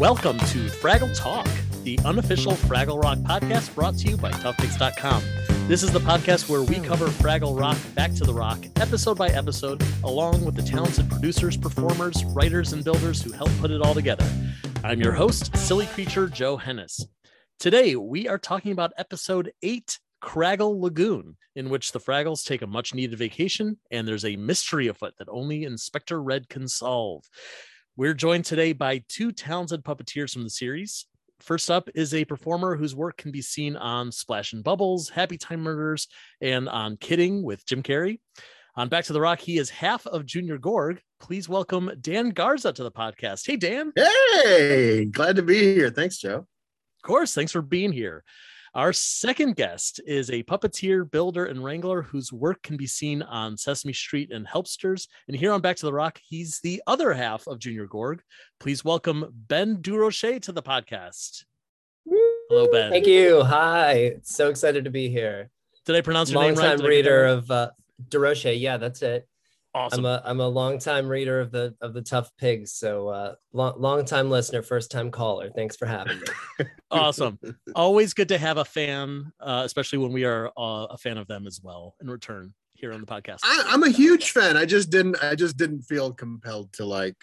welcome to Fraggle Talk, the unofficial Fraggle Rock podcast brought to you by ToughPigs.com. This is the podcast where we cover Fraggle Rock back to the rock, episode by episode, along with the talented producers, performers, writers, and builders who help put it all together. I'm your host, silly creature Joe Hennes. Today, we are talking about episode eight, Craggle Lagoon, in which the Fraggles take a much needed vacation and there's a mystery afoot that only Inspector Red can solve. We're joined today by two talented puppeteers from the series. First up is a performer whose work can be seen on Splash and Bubbles, Happy Time Murders, and on Kidding with Jim Carrey. On Back to the Rock, he is half of Junior Gorg. Please welcome Dan Garza to the podcast. Hey, Dan. Hey, glad to be here. Thanks, Joe. Of course. Thanks for being here. Our second guest is a puppeteer, builder, and wrangler whose work can be seen on Sesame Street and Helpsters. And here on Back to the Rock, he's the other half of Junior Gorg. Please welcome Ben Durocher to the podcast. Hello, Ben. Thank you. Hi. So excited to be here. Did I pronounce your Long name right? time Did I get reader of uh, Durocher. Yeah, that's it. Awesome. I'm a I'm a long time reader of the of the Tough Pigs. So uh, long long time listener, first time caller. Thanks for having me. awesome. Always good to have a fan, uh, especially when we are uh, a fan of them as well in return here on the podcast. I, I'm a huge fan. I just didn't. I just didn't feel compelled to like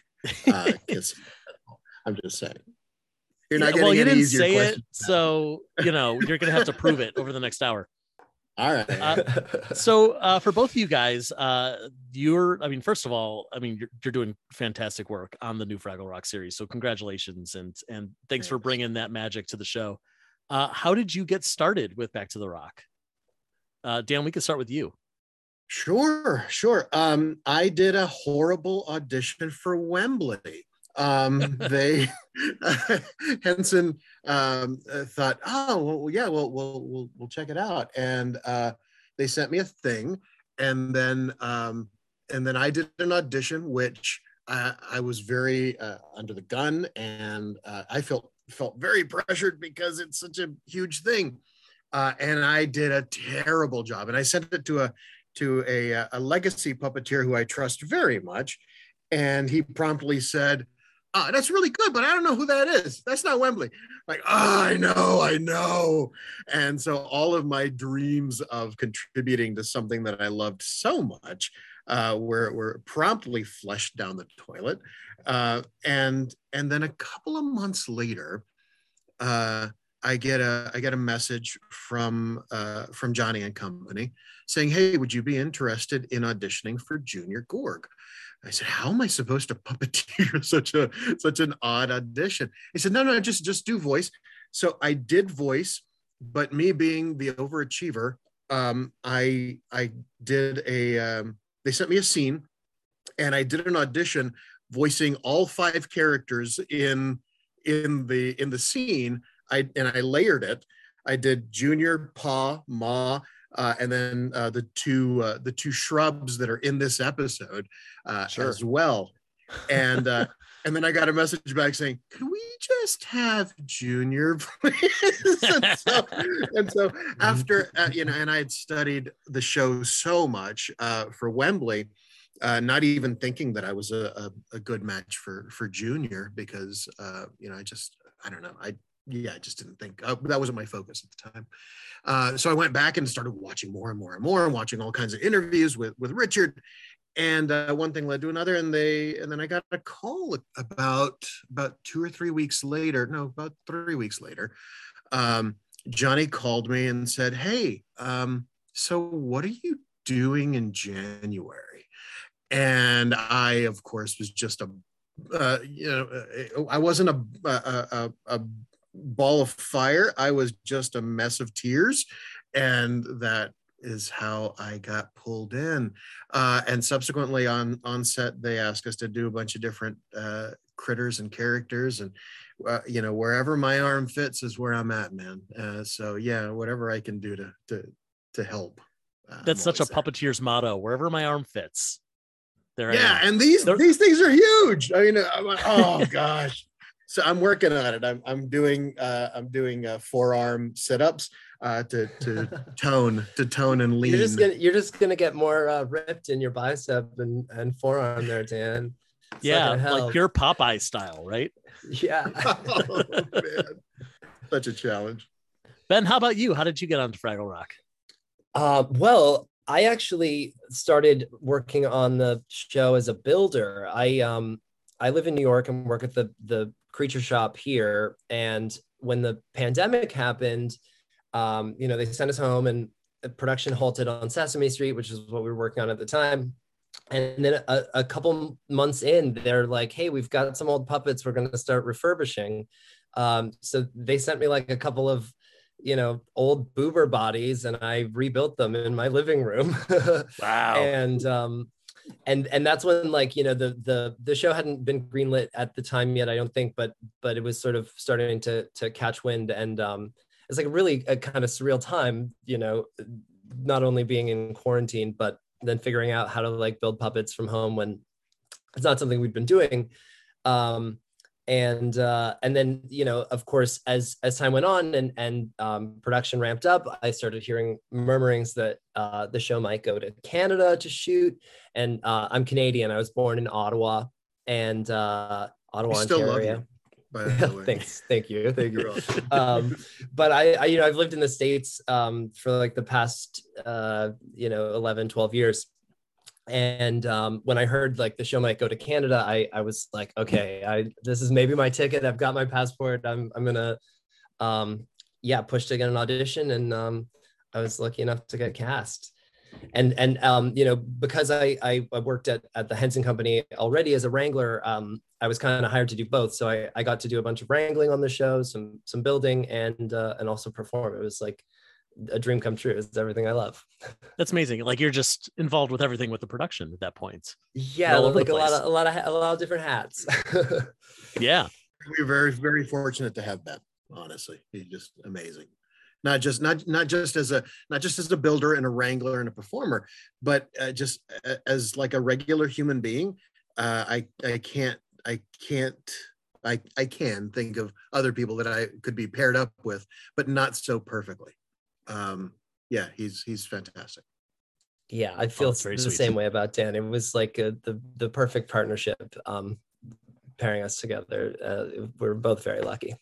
uh, kiss. I'm just saying. You're not Yeah, getting well, you didn't easier say it, so you know you're gonna have to prove it over the next hour. All right. Uh, So, uh, for both of you guys, uh, you're, I mean, first of all, I mean, you're, you're doing fantastic work on the new Fraggle Rock series. So, congratulations and and thanks for bringing that magic to the show. Uh, how did you get started with Back to the Rock? Uh, Dan, we can start with you. Sure, sure. Um, I did a horrible audition for Wembley. Um, they Henson um, uh, thought, oh, well, yeah, well, we'll we'll we'll check it out, and uh, they sent me a thing, and then um, and then I did an audition, which I, I was very uh, under the gun, and uh, I felt felt very pressured because it's such a huge thing, uh, and I did a terrible job, and I sent it to a to a, a legacy puppeteer who I trust very much. And he promptly said, "Ah, That's really good, but I don't know who that is. That's not Wembley. Like, oh, I know, I know. And so all of my dreams of contributing to something that I loved so much uh, were, were promptly flushed down the toilet. Uh, and, and then a couple of months later, uh, I get a I get a message from uh, from Johnny and Company saying, "Hey, would you be interested in auditioning for Junior Gorg?" I said, "How am I supposed to puppeteer such a such an odd audition?" He said, "No, no, just just do voice." So I did voice, but me being the overachiever, um, I I did a um, they sent me a scene, and I did an audition voicing all five characters in in the in the scene. I and I layered it. I did Junior, Pa, Ma, uh, and then uh, the two uh, the two shrubs that are in this episode uh, Sure. as well. And uh, and then I got a message back saying, "Could we just have Junior, please?" and so, and so after uh, you know, and I had studied the show so much uh, for Wembley. Uh, not even thinking that I was a, a, a good match for for Junior because uh, you know I just I don't know I yeah, I just didn't think uh, that wasn't my focus at the time. Uh, so I went back and started watching more and more and more and watching all kinds of interviews with with Richard. And uh, one thing led to another, and they and then I got a call about about two or three weeks later. No, about three weeks later. Um, Johnny called me and said, "Hey, um, so what are you doing in January?" And I, of course, was just a uh, you know, I wasn't a, a, a, a ball of fire. I was just a mess of tears. And that is how I got pulled in. Uh, and subsequently on, on set, they asked us to do a bunch of different uh, critters and characters. And, uh, you know, wherever my arm fits is where I'm at, man. Uh, so yeah, whatever I can do to, to, to help. uh, That's such a puppeteer's motto. Wherever my arm fits, there Yeah, and these They're- these things are huge. I mean, oh gosh. So I'm working on it. I'm I'm doing uh, I'm doing uh, forearm sit-ups uh, to to tone to tone and lean. You're just gonna you're just gonna get more uh, ripped in your bicep and, and forearm there, Dan. It's yeah, like your Popeye style, right? yeah. oh, man. Such a challenge. Ben, how about you? How did you get onto Fraggle Rock? Uh, well, I actually started working on the show as a builder. I um I live in New York and work at the the creature shop here. And when the pandemic happened, um, you know, they sent us home and production halted on Sesame Street, which is what we were working on at the time. And then a, a couple months in, they're like, "Hey, we've got some old puppets. We're going to start refurbishing." Um, so they sent me like a couple of you know old boober bodies and i rebuilt them in my living room Wow. and um and and that's when like you know the the the show hadn't been greenlit at the time yet i don't think but but it was sort of starting to to catch wind. And um it's like really a kind of surreal time you know not only being in quarantine but then figuring out how to like build puppets from home when it's not something we'd been doing. Um and uh, and then you know of course as as time went on and and um, production ramped up i started hearing murmurings that uh, the show might go to canada to shoot and uh, i'm canadian i was born in ottawa and uh, ottawa We still love ontario you. By the way. thanks thank you thank you um, but I, I, you know, I've lived in the States um, for like the past, uh, you know, 11, 12 years. And um, when I heard like the show might go to Canada, I, I was like, okay, I, this is maybe my ticket. I've got my passport. I'm, I'm to, um, yeah, push to get an audition. And um, I was lucky enough to get cast. And, and um, you know, because I, I, I worked at, at the Henson Company already as a wrangler, um, I was kind of hired to do both. So I, I got to do a bunch of wrangling on the show, some some building, and uh, and also perform. It was like a dream come true. It's everything I love. That's amazing. Like you're just involved with everything with the production at that point. Yeah, All over like a lot of a lot of a lot of different hats. Yeah. We're very, very fortunate to have Ben. Honestly, he's just amazing. Not just not not just as a not just as a builder and a wrangler and a performer, but uh, just as like a regular human being. Uh, I I can't I can't I I can think of other people that I could be paired up with, but not so perfectly. Um, yeah, he's he's fantastic. yeah, I feel that's very the sweet. same way about Dan. It was like a, the the perfect partnership, um, pairing us together. Uh, we're both very lucky.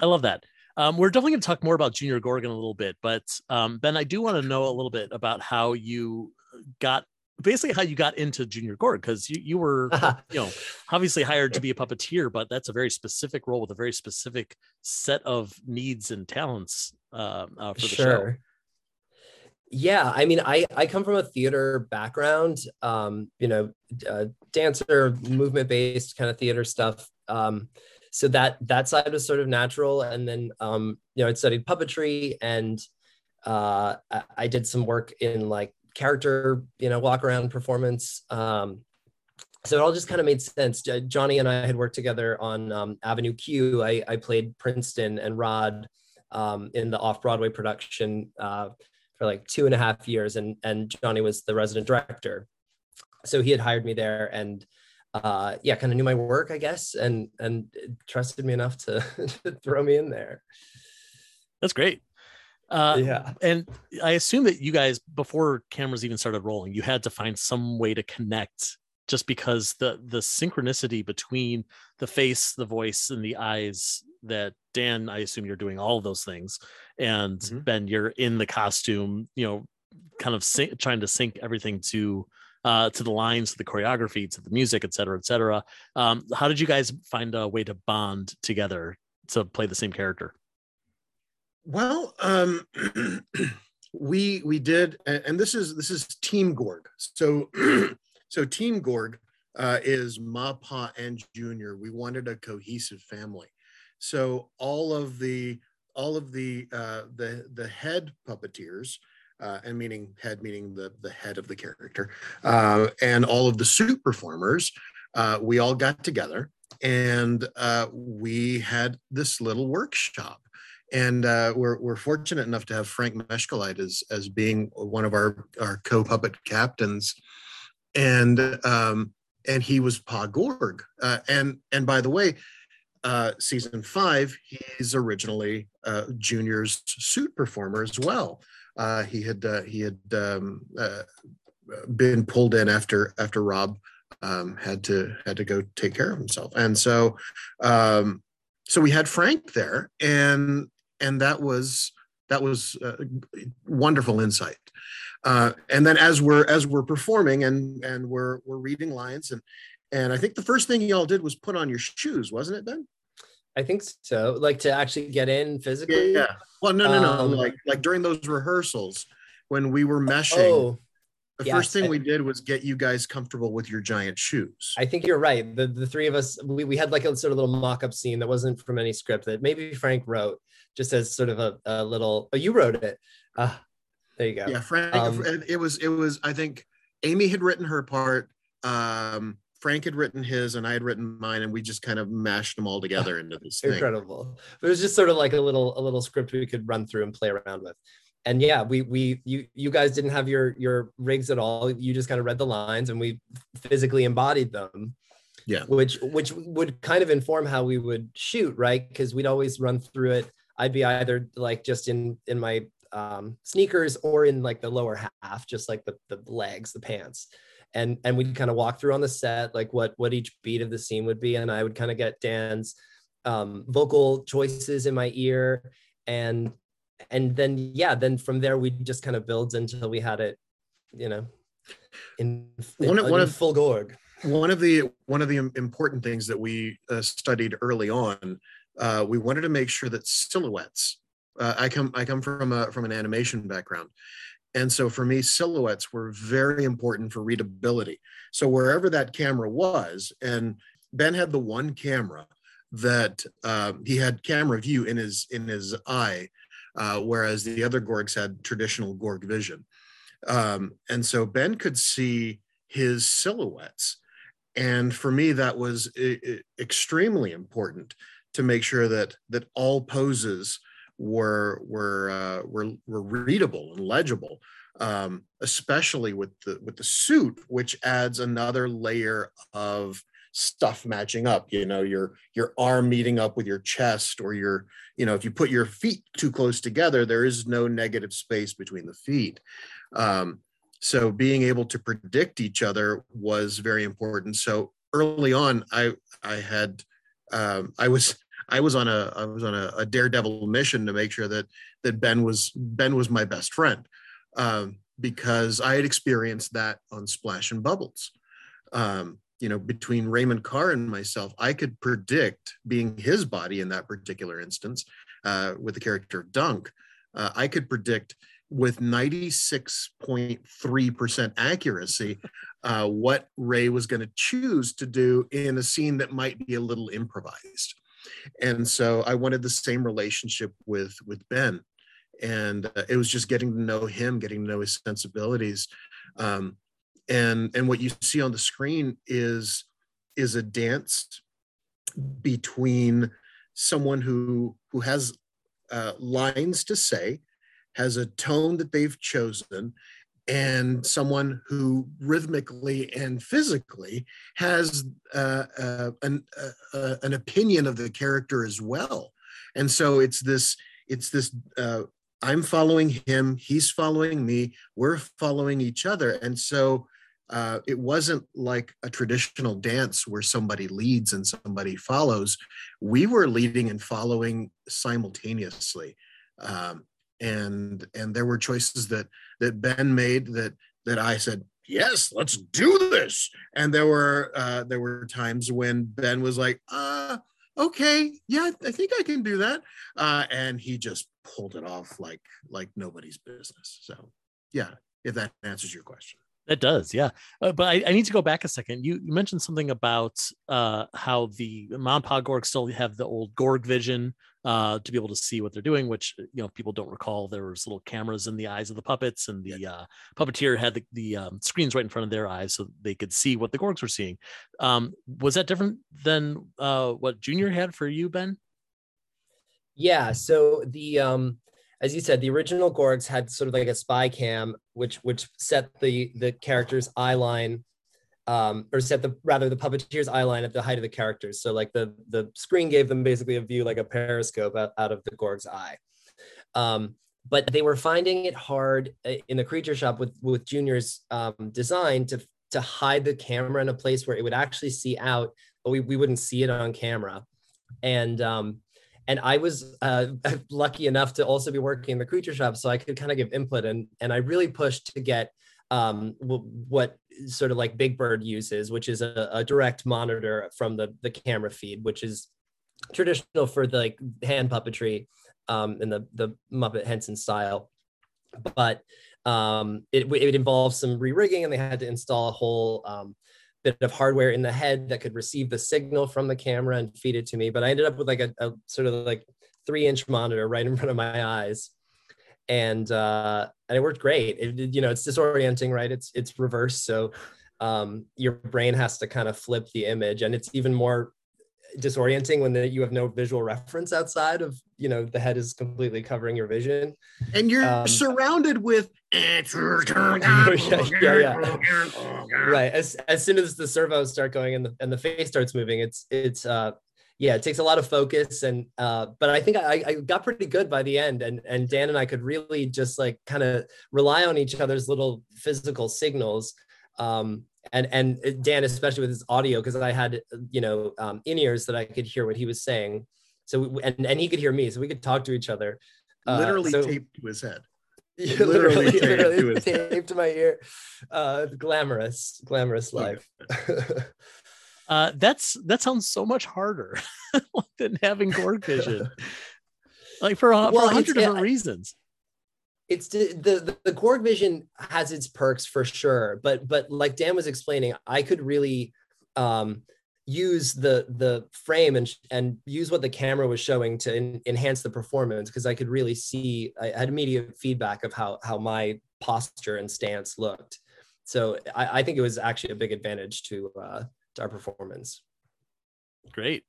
I love that. Um, we're definitely going to talk more about Junior Gorgon a little bit, but um, Ben, I do want to know a little bit about how you got basically how you got into Junior Gorg because you you were you know obviously hired to be a puppeteer, but that's a very specific role with a very specific set of needs and talents uh, uh, for the show. Yeah, I mean, I I come from a theater background, um, you know, uh, dancer, movement based kind of theater stuff. Um, so that that side was sort of natural, and then um, you know, I'd studied puppetry, and uh, I, I did some work in like character, you know, walk around performance. Um, so it all just kind of made sense. Johnny and I had worked together on um, Avenue Q. I, I played Princeton and Rod um, in the off Broadway production uh, for like two and a half years, and and Johnny was the resident director. So he had hired me there, and uh, yeah, kind of knew my work, I guess, and and trusted me enough to, to throw me in there. That's great. Uh, yeah. and I assume that you guys, before cameras even started rolling, you had to find some way to connect, just because the the synchronicity between the face, the voice, and the eyes. That Dan, I assume you're doing all of those things, and Mhm. Ben, you're in the costume, you know, kind of trying to sync everything to uh, to the lines, to the choreography, to the music, et cetera, et cetera. Um, how did you guys find a way to bond together to play the same character? Well, um, we we did, and this is this is Team Gorg. So so Team Gorg uh, is Ma, Pa, and Junior. We wanted a cohesive family. So all of the all of the uh, the the head puppeteers, uh, and meaning head meaning the the head of the character, uh, and all of the suit performers, uh, we all got together and uh, we had this little workshop and uh, we're, we're fortunate enough to have Frank Meschkuleit as, as being one of our, our co-puppet captains. And, um, and he was Pa Gorg. Uh, and, and by the way, uh, season five, he's originally uh, Junior's suit performer as well. Uh, he had, uh, he had um, been pulled in after, after Rob um, had to had to go take care of himself, and so um, so we had Frank there, and and that was that was uh, wonderful insight. Uh, and then as we're as we're performing and and we're we're reading lines and and I think the first thing y'all did was put on your shoes, wasn't it, Ben? I think so. Like to actually get in physically. Yeah. Well, no, no, no. Um, like like during those rehearsals when we were meshing. Oh, the yes, first thing I, we did was get you guys comfortable with your giant shoes. I think you're right. The the three of us, we, we had like a sort of little mock-up scene that wasn't from any script that maybe Frank wrote, just as sort of a, a little. Oh, you wrote it. Uh, there you go. Yeah, Frank. Um, it was it was. I think Amy had written her part. Um, Frank had written his and I had written mine, and we just kind of mashed them all together into this thing. Incredible. It was just sort of like a little a little script we could run through and play around with. And yeah, we we you you guys didn't have your your rigs at all. You just kind of read the lines and we physically embodied them. Yeah. Which which would kind of inform how we would shoot, right? Because we'd always run through it. I'd be either like just in in my um, sneakers or in like the lower half, just like the the legs, the pants and and we'd kind of walk through on the set like what what each beat of the scene would be and i would kind of get dan's um, vocal choices in my ear and and then yeah then from there we just kind of builds until we had it you know in, in one, of, one of full gorg one of the one of the important things that we uh, studied early on uh, we wanted to make sure that silhouettes uh, i come i come from a from an animation background and so for me, silhouettes were very important for readability. So wherever that camera was, and Ben had the one camera that uh, he had camera view in his in his eye, uh, whereas the other Gorgs had traditional Gorg vision. Um, and so Ben could see his silhouettes. And for me, that was I- extremely important to make sure that that all poses were were uh, were were readable and legible, um, especially with the with the suit, which adds another layer of stuff matching up. You know, your your arm meeting up with your chest, or your you know, if you put your feet too close together, there is no negative space between the feet. Um, so being able to predict each other was very important. So early on, I I had um, I was I was on a I was on a, a, daredevil mission to make sure that that Ben was Ben was my best friend um, because I had experienced that on Splash and Bubbles. Um, you know, between Raymond Carr and myself, I could predict being his body in that particular instance uh, with the character Dunk. Uh, I could predict with 96.3% accuracy uh, what Ray was going to choose to do in a scene that might be a little improvised and so i wanted the same relationship with with ben and uh, it was just getting to know him getting to know his sensibilities um, and and what you see on the screen is is a dance between someone who who has uh, lines to say has a tone that they've chosen and someone who rhythmically and physically has uh, uh, an, uh, uh, an opinion of the character as well. And so it's this it's this uh, i'm following him he's following me we're following each other. And so uh, it wasn't like a traditional dance where somebody leads and somebody follows. We were leading and following simultaneously. Um, and and there were choices that that Ben made that that I said yes let's do this. And there were uh there were times when Ben was like uh okay yeah I think I can do that. Uh and he just pulled it off like like nobody's business. So yeah if that answers your question that does, yeah. Uh, but I, I, need to go back a second. You, you mentioned something about uh, how the Mom Gorg still have the old Gorg vision uh, to be able to see what they're doing, which you know people don't recall. There was little cameras in the eyes of the puppets, and the uh, puppeteer had the, the um, screens right in front of their eyes, so they could see what the Gorgs were seeing. Um, was that different than uh, what Junior had for you, Ben? Yeah. So the um, as you said, the original Gorgs had sort of like a spy cam, which which set the the character's eye line um, or set the rather the puppeteer's eye line at the height of the characters. So like the the screen gave them basically a view like a periscope out, out of the Gorg's eye. Um, but they were finding it hard uh, in the creature shop with with Junior's um, design to to hide the camera in a place where it would actually see out, but we, we wouldn't see it on camera. And um, and I was uh, lucky enough to also be working in the creature shop, so I could kind of give input and and I really pushed to get um, what sort of like Big Bird uses, which is a, a, direct monitor from the the camera feed, which is traditional for the like hand puppetry um, in the the Muppet Henson style, but um, it, it involves some re-rigging and they had to install a whole um, bit of hardware in the head that could receive the signal from the camera and feed it to me. But I ended up with like a, a sort of like three inch monitor right in front of my eyes. And uh, and it worked great. It, you know, it's disorienting, right? It's it's reverse, so um, your brain has to kind of flip the image, and it's even more disorienting when the, you have no visual reference outside of you know the head is completely covering your vision and you're um, surrounded with yeah, yeah, yeah. right as, as soon as the servos start going and the, and the face starts moving it's it's uh yeah it takes a lot of focus and uh but i think I, I got pretty good by the end and and dan and i could really just like kind of rely on each other's little physical signals um and and uh, Dan, especially with his audio, because I had you know um, in ears that I could hear what he was saying. So and and he could hear me, so we could talk to each other. Uh, literally so, taped to his head. literally, taped, literally to, taped to my ear. Uh, glamorous, glamorous life. uh, that's that sounds so much harder than having Gorg vision. like for, well, for a hundred different reasons it's the, the the Gorg vision has its perks for sure but but like dan was explaining i could really um use the the frame and and use what the camera was showing to enhance the performance because i could really see i had immediate feedback of how how my posture and stance looked. So i, I think it was actually a big advantage to uh to our performance. Great.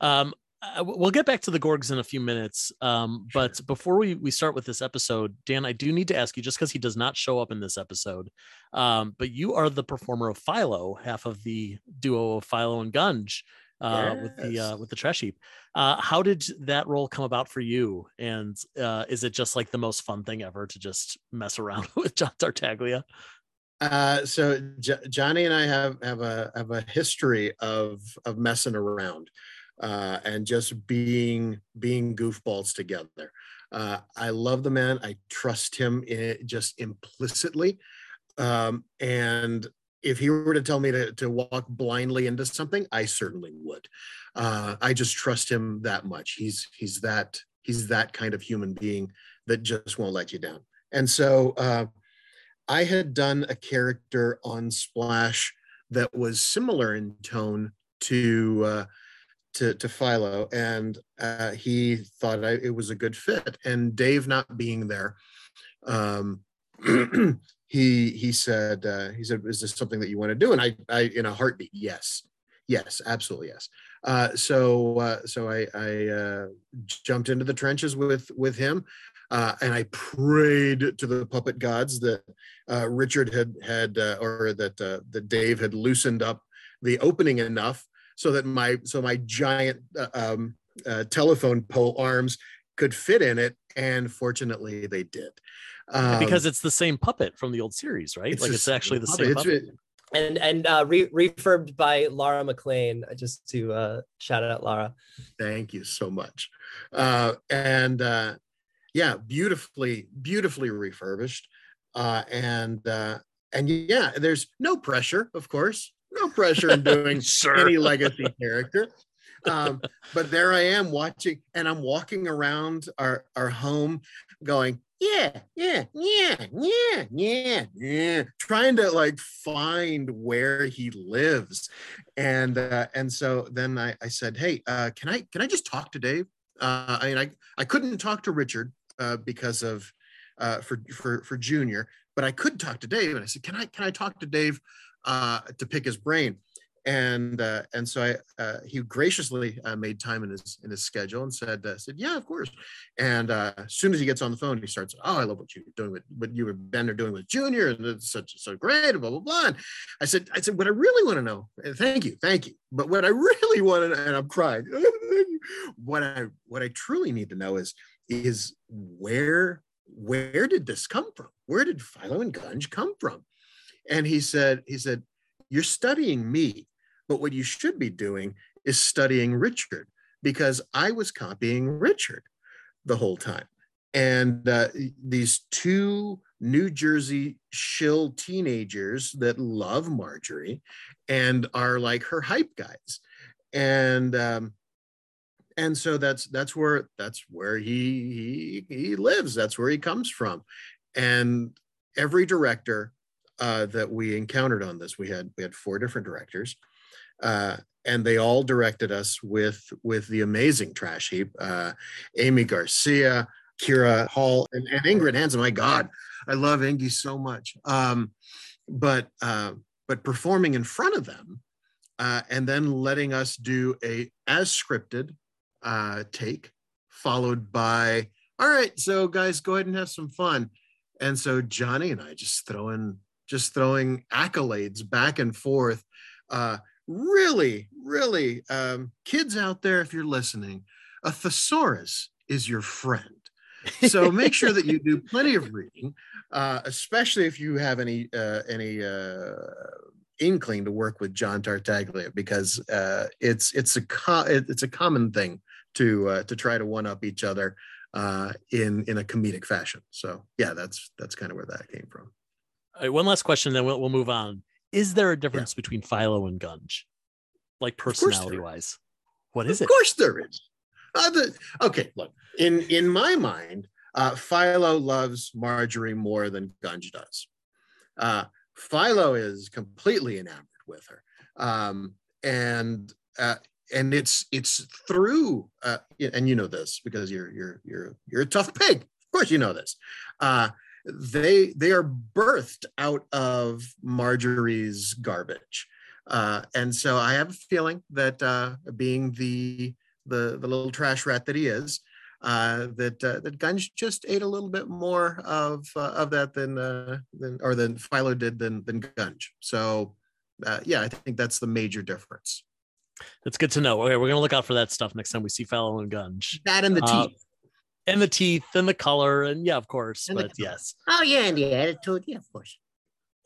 Um uh, we'll get back to the Gorgs in a few minutes. Um, sure. But before we, we start with this episode, Dan, I do need to ask you just because he does not show up in this episode. Um, but you are the performer of Philo, half of the duo of Philo and Gunge uh, yes. with the uh, with the trash heap. Uh, how did that role come about for you? And uh, is it just like the most fun thing ever to just mess around with John Tartaglia? Uh, so J- Johnny and I have have a have a history of of messing around uh, and just being being goofballs together. Uh, I love the man. I trust him just implicitly. Um, and if he were to tell me to, to walk blindly into something, I certainly would. Uh, I just trust him that much. He's he's that he's that kind of human being that just won't let you down. And so uh, I had done a character on Splash that was similar in tone to uh, to, to Philo, and uh, he thought I, it was a good fit. And Dave not being there, um, he he said uh, he said, "Is this something that you want to do?" And I, I in a heartbeat, yes, yes, absolutely yes. Uh, so uh, so I, I uh, jumped into the trenches with with him. Uh, and I prayed to the puppet gods that uh, Richard had had, uh, or that uh, that Dave had loosened up the opening enough so that my so my giant uh, um, uh, telephone pole arms could fit in it, and fortunately they did. Um, because it's the same puppet from the old series, right? It's like it's actually the puppet. same puppet. and and uh, re- refurbed by Laura McLean. Uh, just to uh, shout out Laura. Thank you so much. Uh, and uh, yeah, beautifully, beautifully refurbished. Uh, and uh, and yeah, there's no pressure, of course no pressure in doing any legacy character. Um, but there I am watching, and I'm walking around our, our home going, yeah, yeah, yeah, yeah, yeah, yeah, trying to like find where he lives. And uh, and so then I, I said, hey, uh, can I can I just talk to Dave? Uh, I mean, I, I couldn't talk to Richard uh, because of uh, for for for Junior, but I could talk to Dave. And I said, can I can I talk to Dave uh, to pick his brain. And uh, and so I uh, he graciously uh, made time in his in his schedule and said uh, said yeah of course. And uh, as soon as he gets on the phone, he starts oh I love what you're doing with what you and Ben are doing with Junior and it's such so great blah blah blah. And I said I said what I really want to know thank you thank you but what I really want to and I'm crying what I what I truly need to know is is where where did this come from? Where did Philo and Gunge come from? And he said he said you're studying me, but what you should be doing is studying Richard because I was copying Richard the whole time. And uh, these two New Jersey shill teenagers that love Marjorie and are like her hype guys. And um, and so that's that's where that's where he he he lives. That's where he comes from. And every director uh, that we encountered on this, we had we had four different directors, uh, and they all directed us with with the amazing trash heap. Uh, Amy Garcia, Kira Hall, and, and Ingrid Hansen. My God, I love Ingy so much. Um, but uh, but performing in front of them, uh, and then letting us do a as scripted uh, take, followed by all right, so guys, go ahead and have some fun. And so Johnny and I just throwing just throwing accolades back and forth. Uh, really, really, um, kids out there, if you're listening, a thesaurus is your friend. So make sure that you do plenty of reading, uh, especially if you have any uh, any uh, inkling to work with John Tartaglia, because uh, it's it's a co- it's a common thing to uh, to try to one up each other uh, in in a comedic fashion. So yeah, that's that's kind of where that came from. One last question, then we'll, we'll move on. Is there a difference yeah. between Philo and Gunge, like personality wise? What is of it? Of course there is. Uh, the, okay, look in in my mind, uh, Philo loves Marjorie more than Gunge does. Uh, Philo is completely enamored with her, um, and uh, and it's it's through uh, and you know this because you're you're you're you're a tough pig. Of course, you know this. They they are birthed out of Marjorie's garbage, uh, and so I have a feeling that uh, being the the the little trash rat that he is, uh, that uh, that Gunge just ate a little bit more of uh, of that than uh, than or than Philo did than than Gunge. So uh, yeah, I think that's the major difference. That's good to know. Okay, we're gonna look out for that stuff next time we see Philo and Gunge. That and the teeth. And the teeth and the color and yeah, of course. And but yes. Oh yeah, and the attitude. Yeah, of course.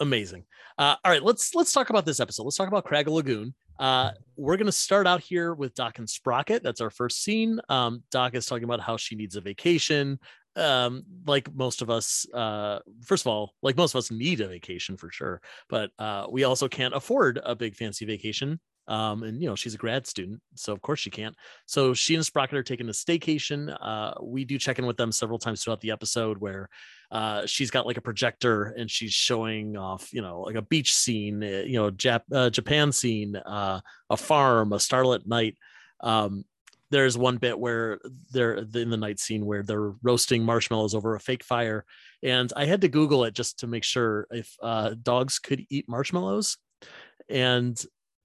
Amazing. Uh, all right, let's let's talk about this episode. Let's talk about Craggle Lagoon. Uh, we're going to start out here with Doc and Sprocket. That's our first scene. Um, Doc is talking about how she needs a vacation. Um, like most of us, uh, first of all, like most of us need a vacation for sure, but uh, we also can't afford a big fancy vacation. Um, and you know, she's a grad student, so of course she can't. So she and Sprocket are taking a staycation. Uh, we do check in with them several times throughout the episode where uh, she's got like a projector and she's showing off, you know, like a beach scene, uh, you know, Jap- uh, Japan scene, uh, a farm, a starlit night. Um, there's one bit where they're in the night scene where they're roasting marshmallows over a fake fire, and I had to Google it just to make sure if uh, dogs could eat marshmallows. And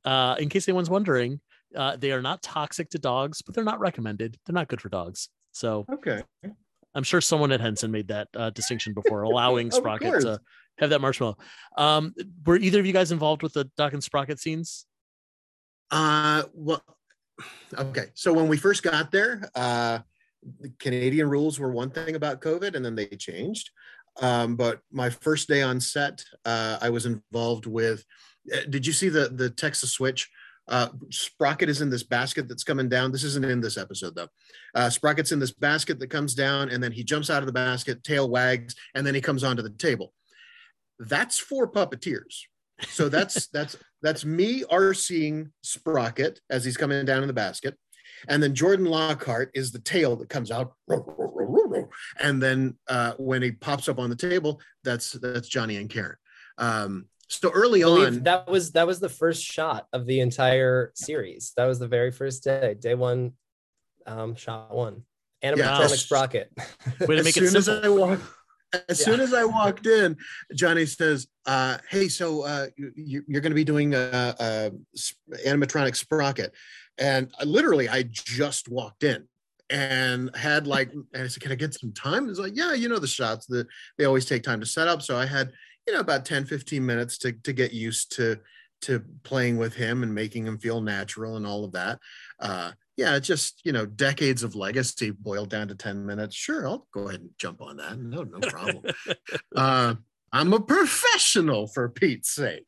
uh, in case anyone's wondering, uh, they are not toxic to dogs, but they're not recommended. They're not good for dogs. So okay, I'm sure someone at Henson made that uh, distinction before, allowing Sprocket to have that marshmallow. Um, were either of you guys involved with the Doc and Sprocket scenes? Uh, well, okay. So when we first got there, uh, the Canadian rules were one thing about COVID, and then they changed. Um, but my first day on set, uh, I was involved with did you see the the Texas switch? Uh, Sprocket is in this basket that's coming down. This isn't in this episode though. Uh, Sprocket's in this basket that comes down, and then he jumps out of the basket, tail wags, and then he comes onto the table. That's for puppeteers. So that's that's that's me RCing Sprocket as he's coming down in the basket. And then Jordan Lockhart is the tail that comes out. And then uh, when he pops up on the table, that's that's Johnny and Karen. Um, so early on, that was that was the first shot of the entire series. That was the very first day, day one, um, shot one. Animatronic yeah. sprocket. Way to make as it simple. As I walk, as yeah. soon as I walked in, Johnny says, uh, "Hey, so uh, you, are going to be doing a, a, animatronic sprocket," and I, literally, I just walked in and had like, and I said, "Can I get some time?" It's like, "Yeah, you know the shots that they always take time to set up." So I had you know about 10 15 minutes to to get used to to playing with him and making him feel natural and all of that. Uh yeah just you know decades of legacy boiled down to 10 minutes. Sure i'll go ahead and jump on that. No no problem. Uh I'm a professional for Pete's sake.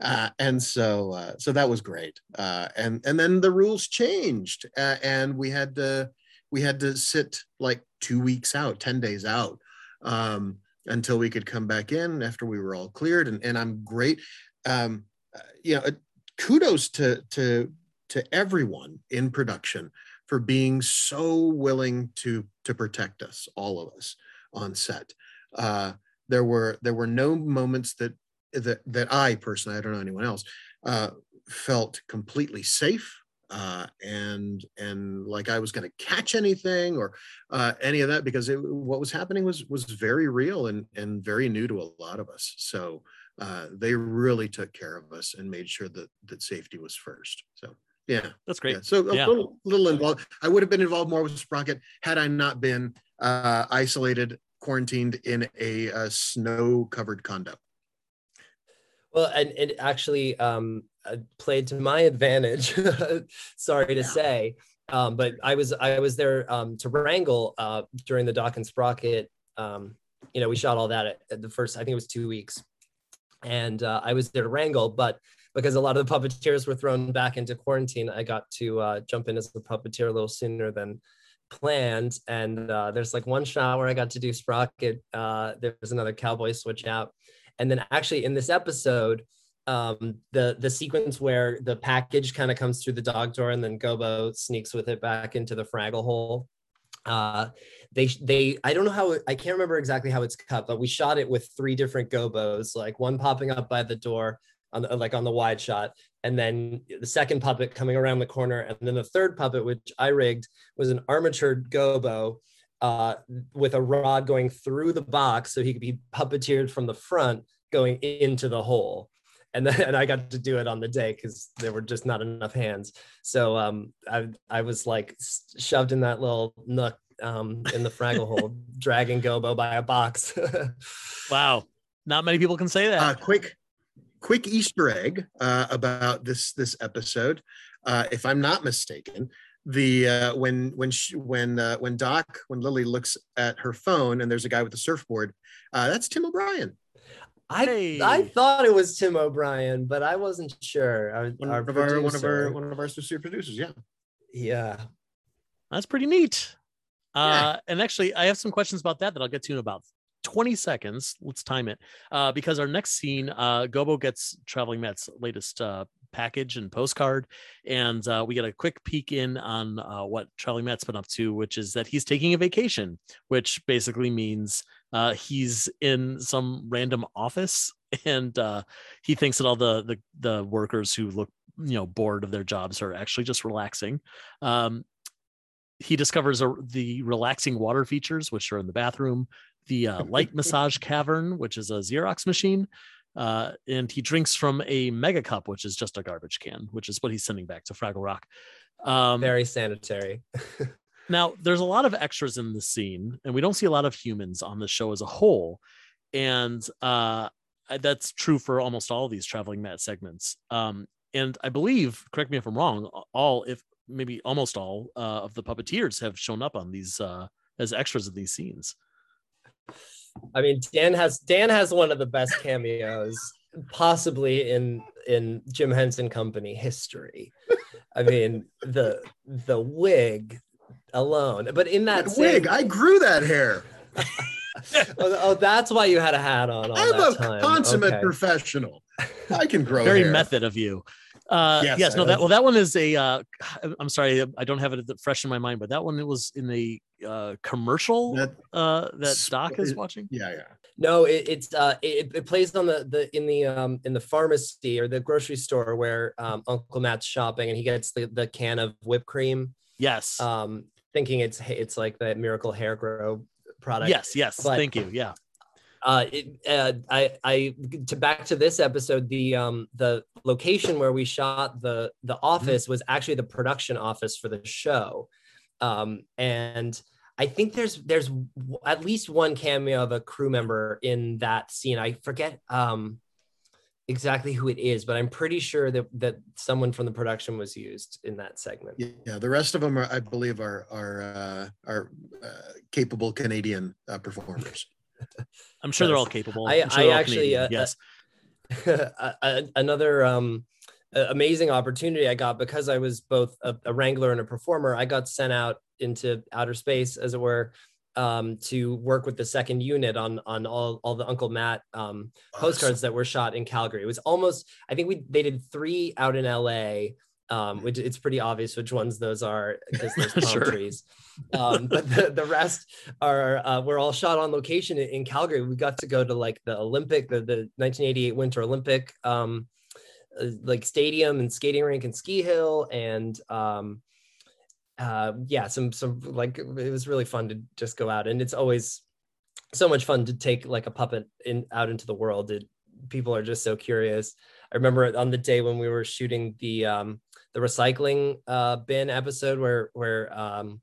Uh, and so, uh, so that was great. Uh, and and then the rules changed, uh, and we had to we had to sit like two weeks out, ten days out, um, until we could come back in after we were all cleared. And and I'm great. Um, uh, you know, uh, kudos to to to everyone in production for being so willing to to protect us, all of us on set. Uh, there were there were no moments that that that I personally, I don't know anyone else, uh, felt completely safe uh, and and like I was going to catch anything or uh, any of that because it, what was happening was was very real and and very new to a lot of us. So uh, they really took care of us and made sure that that safety was first. So yeah, that's great. Yeah. So a Yeah. little little involved. I would have been involved more with Sprocket had I not been uh, isolated, quarantined in a, uh snow covered condo. Well, and it actually um, uh, played to my advantage. Sorry to Yeah. say, um, but I was I was there um, to wrangle uh, during the Doc and Sprocket. Um, you know, we shot all that at, at the first. I think it was two weeks, and uh, I was there to wrangle. But because a lot of the puppeteers were thrown back into quarantine, I got to uh, jump in as a puppeteer a little sooner than planned. And uh, there's like one shot where I got to do Sprocket. Uh, there was another cowboy switch out and then actually in this episode um, the the sequence where the package kind of comes through the dog door and then gobo sneaks with it back into the fraggle hole. Uh, they they i don't know how i can't remember exactly how it's cut but we shot it with three different gobos like one popping up by the door on the, like on the wide shot and then the second puppet coming around the corner and then the third puppet which i rigged was an armatured gobo uh, with a rod going through the box so he could be puppeteered from the front going into the hole. And then and I got to do it on the day because there were just not enough hands. So um, I, I was like shoved in that little nook um, in the Fraggle hole, dragging Gobo by a box. Wow. Not many people can say that. uh, quick quick easter egg uh, about this this episode uh, if i'm not mistaken the uh, when when she, when uh, when doc when lily looks at her phone and there's a guy with a surfboard uh, that's tim o'brien I, Hey. I thought it was Tim O'Brien, but I wasn't sure. Our, one our of our one of our one of our associate producers yeah yeah. That's pretty neat. Yeah. Uh, and actually, I have some questions about that that I'll get to in about 20 seconds. Let's time it. Uh, because our next scene, uh, Gobo gets Traveling Matt's latest uh, package and postcard. And uh, we get a quick peek in on uh, what Charlie Matt's been up to, which is that he's taking a vacation, which basically means uh, he's in some random office and uh, he thinks that all the, the the workers who look you know bored of their jobs are actually just relaxing um, he discovers a, the relaxing water features, which are in the bathroom, the uh, light massage cavern, which is a Xerox machine, uh, and he drinks from a mega cup, which is just a garbage can, which is what he's sending back to Fraggle Rock. Um, Very sanitary. now, there's a lot of extras in the scene, and we don't see a lot of humans on the show as a whole. And uh, that's true for almost all of these traveling Matt segments. Um, and I believe, correct me if I'm wrong, all, if maybe almost all uh, of the puppeteers have shown up on these uh, as extras of these scenes. I mean, Dan has Dan has one of the best cameos possibly in in Jim Henson Company history. I mean, the the wig alone, but in that That same, wig i grew that hair oh, oh, that's why you had a hat on all i'm that a time. consummate Okay. professional i can grow Very hair. method of you. Uh, yes, Yes, no, that well, that one is a. Uh, I'm sorry, I don't have it fresh in my mind, but that one it was in the uh, commercial That- uh, that Doc is watching. yeah yeah No, it, it's uh, it, it plays on the the in the um in the pharmacy or the grocery store where um, Uncle Matt's shopping and he gets the the can of whipped cream, Yes, um, thinking it's it's like the Miracle Hair Grow product. yes, yes. but- Thank you. Yeah. Uh, it, uh, I, I, to back to this episode, the, um, the location where we shot the, the office was actually the production office for the show. Um, and I think there's, there's at least one cameo of a crew member in that scene. I forget, um, exactly who it is, but I'm pretty sure that, that someone from the production was used in that segment. Yeah, the rest of them are, I believe, are are uh, are uh, capable Canadian uh, performers. I'm sure they're all capable. I, sure I actually, uh, yes. another um, amazing opportunity I got because I was both a, a, wrangler and a performer. I got sent out into outer space, as it were, um, to work with the second unit on on all, all the Uncle Matt um, postcards that were shot in Calgary. It was almost I think we they did three out in LA um, which it's pretty obvious which ones those are because there's palm sure. trees. Um, but the, the rest are uh, we're all shot on location in, in, Calgary. We got to go to like the Olympic, the, the 1988 Winter Olympic, um, uh, like stadium and skating rink and ski hill, and um, uh, yeah, some some like it was really fun to just go out, and it's always so much fun to take like a puppet in out into the world. It, people are just so curious. I remember on the day when we were shooting the um, the recycling uh, bin episode where where um,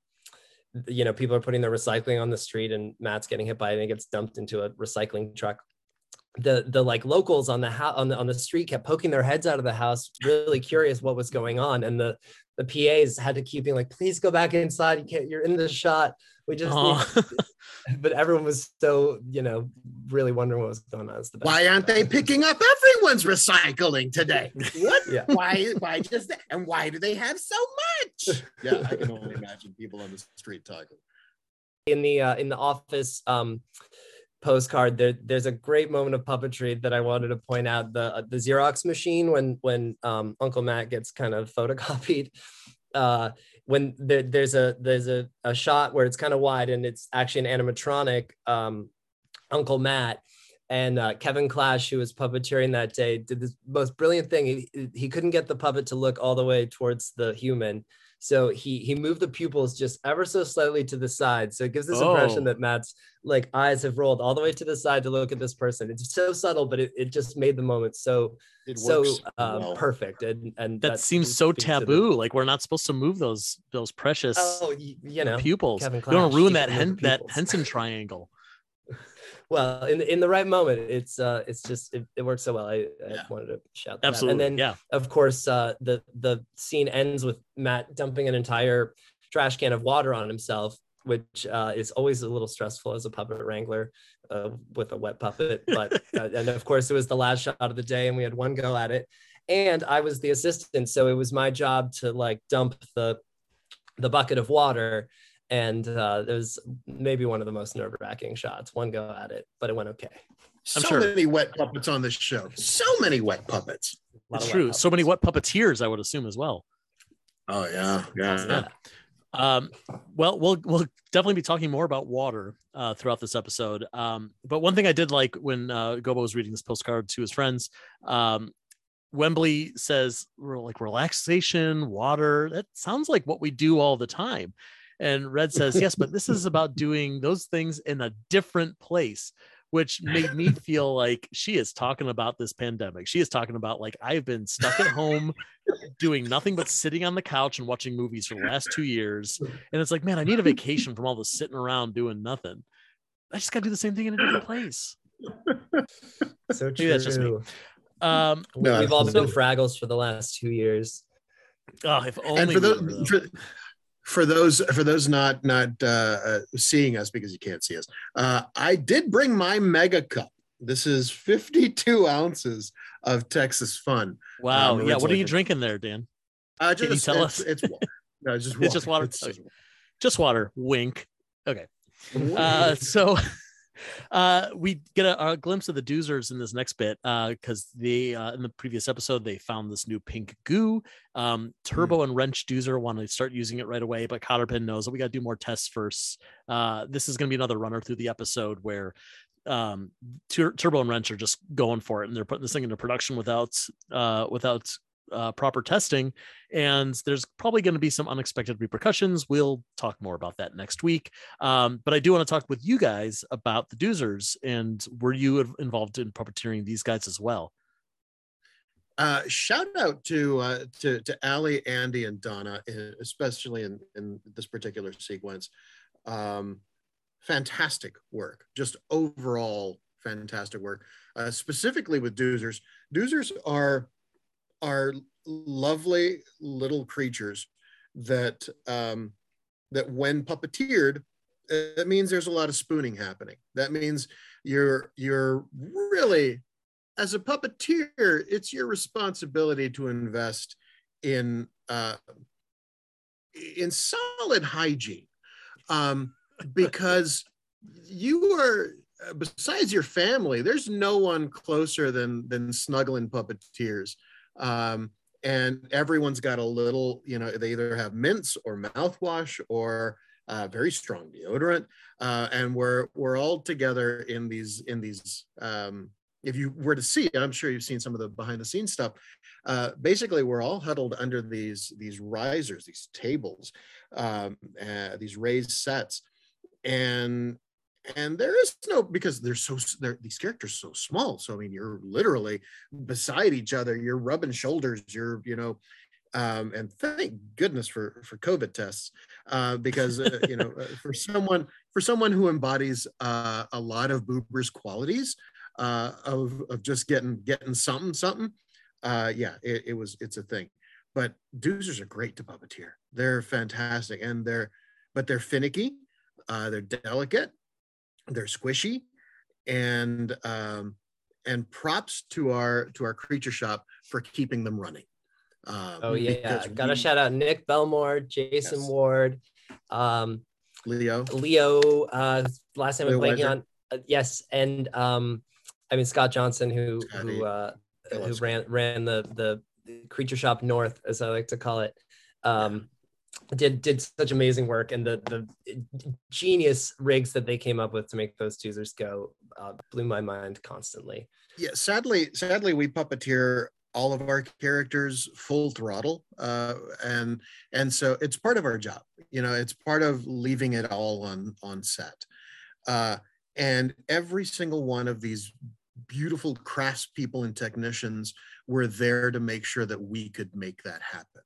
you know people are putting their recycling on the street and Matt's getting hit by it and it gets dumped into a recycling truck. The the like locals on the house on the on the street kept poking their heads out of the house, really curious what was going on, and the the PAs had to keep being like, "Please go back inside. You can't. You're in the shot. We just." but everyone was so you know really wondering what was going on. Why aren't they picking up everyone's recycling today? What? Yeah. Why? Why just that? And why do they have so much? Yeah, I can only imagine people on the street talking. In the uh, in the office. Um, postcard there there's a great moment of puppetry that i wanted to point out the uh, the xerox machine when when um, uncle matt gets kind of photocopied uh, when there, there's a there's a, a shot where it's kind of wide and it's actually an animatronic um, uncle matt and uh, kevin clash who was puppeteering that day did this most brilliant thing. He, he couldn't get the puppet to look all the way towards the human so he he moved the pupils just ever so slightly to the side. So it gives this oh. impression that Matt's like eyes have rolled all the way to the side to look at this person. It's so subtle, but it, it just made the moment so so um, well. perfect. And and that, that seems so taboo. Like we're not supposed to move those those precious oh you know pupils. Kevin Clash, you don't ruin that hen, that Henson triangle well in in the right moment it's uh it's just it, it works so well. I, I yeah. wanted to shout that absolutely and then yeah. of course uh the the scene ends with matt dumping an entire trash can of water on himself which uh, is always a little stressful as a puppet wrangler uh, with a wet puppet. But uh, and of course it was the last shot of the day and we had one go at it. And i was the assistant so it was my job to like dump the the bucket of water and uh, it was maybe one of the most nerve-wracking shots. One go at it, but it went okay. I'm so sure. many wet puppets on this show. So many wet puppets. It's true. Puppets. So many wet puppeteers, I would assume as well. Oh yeah, yeah. yeah. Um, well, we'll we'll definitely be talking more about water uh, throughout this episode. Um, but one thing I did like when uh, Gobo was reading this postcard to his friends, um, Wembley says like relaxation, water. That sounds like what we do all the time. And Red says, yes, but this is about doing those things in a different place, which made me feel like she is talking about this pandemic. She is talking about like I've been stuck at home doing nothing but sitting on the couch and watching movies for the last two years. And it's like, man, I need a vacation from all the sitting around doing nothing. I just got to do the same thing in a different place. So true. Maybe that's just me. Um, We've all been Fraggles for the last two years. Oh, if only. And for, the, for, for those for those not not uh, uh, seeing us because you can't see us, uh, I did bring my mega cup. This is 52 ounces of Texas Fun. Wow. Um, yeah. What are you drinking there, Dan? Uh, just, Can you tell it's, us? It's, it's no, just water. It's just water. It's, just water. Wink. Okay. Uh, so uh, we get a, a, glimpse of the doozers in this next bit because uh, they uh, in the previous episode they found this new pink goo. Um, Turbo mm. and Wrench Doozer want to start using it right away, but Cotterpin knows that we got to do more tests first. Uh, this is going to be another runner through the episode where um, Tur- Turbo and Wrench are just going for it, and they're putting this thing into production without uh, without uh, proper testing, and there's probably going to be some unexpected repercussions. We'll talk more about that next week. Um, but I do want to talk with you guys about the Doozers, and were you involved in puppeteering these guys as well? Uh, shout out to uh, to to Ali, Andy, and Donna, especially in in this particular sequence. Um, fantastic work, just overall fantastic work. Uh, specifically with Doozers, Doozers are are lovely little creatures that um, that when puppeteered That means there's a lot of spooning happening. That means you're you're really as a puppeteer, it's your responsibility to invest in uh, in solid hygiene um, because you are besides your family there's no one closer than than snuggling puppeteers um, and everyone's got a little you know they either have mints or mouthwash or uh, very strong deodorant uh, and we're we're all together in these in these um, if you were to see I'm sure you've seen some of the behind the scenes stuff. Uh, basically, we're all huddled under these these risers, these tables, um, uh, these raised sets, and and there is no because they're so they're, these characters so small. So I mean, you're literally beside each other. You're rubbing shoulders. You're you know. Um, and thank goodness for for COVID tests, uh, because uh, you know uh, for someone for someone who embodies uh, a lot of Boober's qualities, uh, of of just getting getting something something. Uh, yeah, it, it was it's a thing. But doozers are great to puppeteer. They're fantastic, and they're but they're finicky. They're delicate. They're squishy, and um, and props to our to our creature shop for keeping them running. Um, oh yeah, gotta shout out Nick Belmore, Jason yes. Ward, um, Leo, Leo. Uh, last time I'm blanking on. Uh, yes, and um, I mean Scott Johnson, who who uh, who ran ran the the Creature Shop North, as I like to call it, um. Did did such amazing work, and the the genius rigs that they came up with to make those Doozers go uh, blew my mind constantly. Yeah, sadly, sadly, we puppeteer all of our characters full throttle uh, and and so it's part of our job you know it's part of leaving it all on on set uh, and every single one of these beautiful craftspeople and technicians were there to make sure that we could make that happen.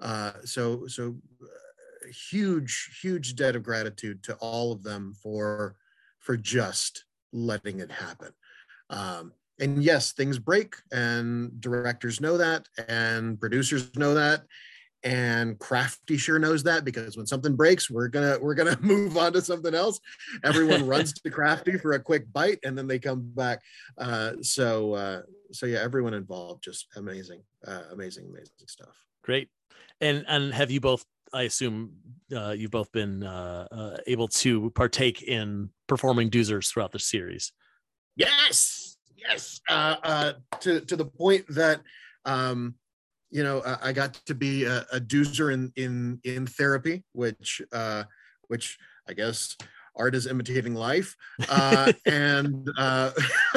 Uh, so, so uh, huge, huge debt of gratitude to all of them for for just letting it happen. Um, and yes, things break, and directors know that, and producers know that, and crafty sure knows that because when something breaks we're gonna we're gonna move on to something else. Everyone runs to crafty for a quick bite and then they come back. Uh, so uh, so yeah everyone involved just amazing uh, amazing amazing stuff. Great and and have you both i assume uh, you've both been uh, uh, able to partake in performing doozers throughout the series yes yes to to the point that um, you know, I got to be a, a doozer in in in therapy, which uh, which I guess art is imitating life, uh, and uh,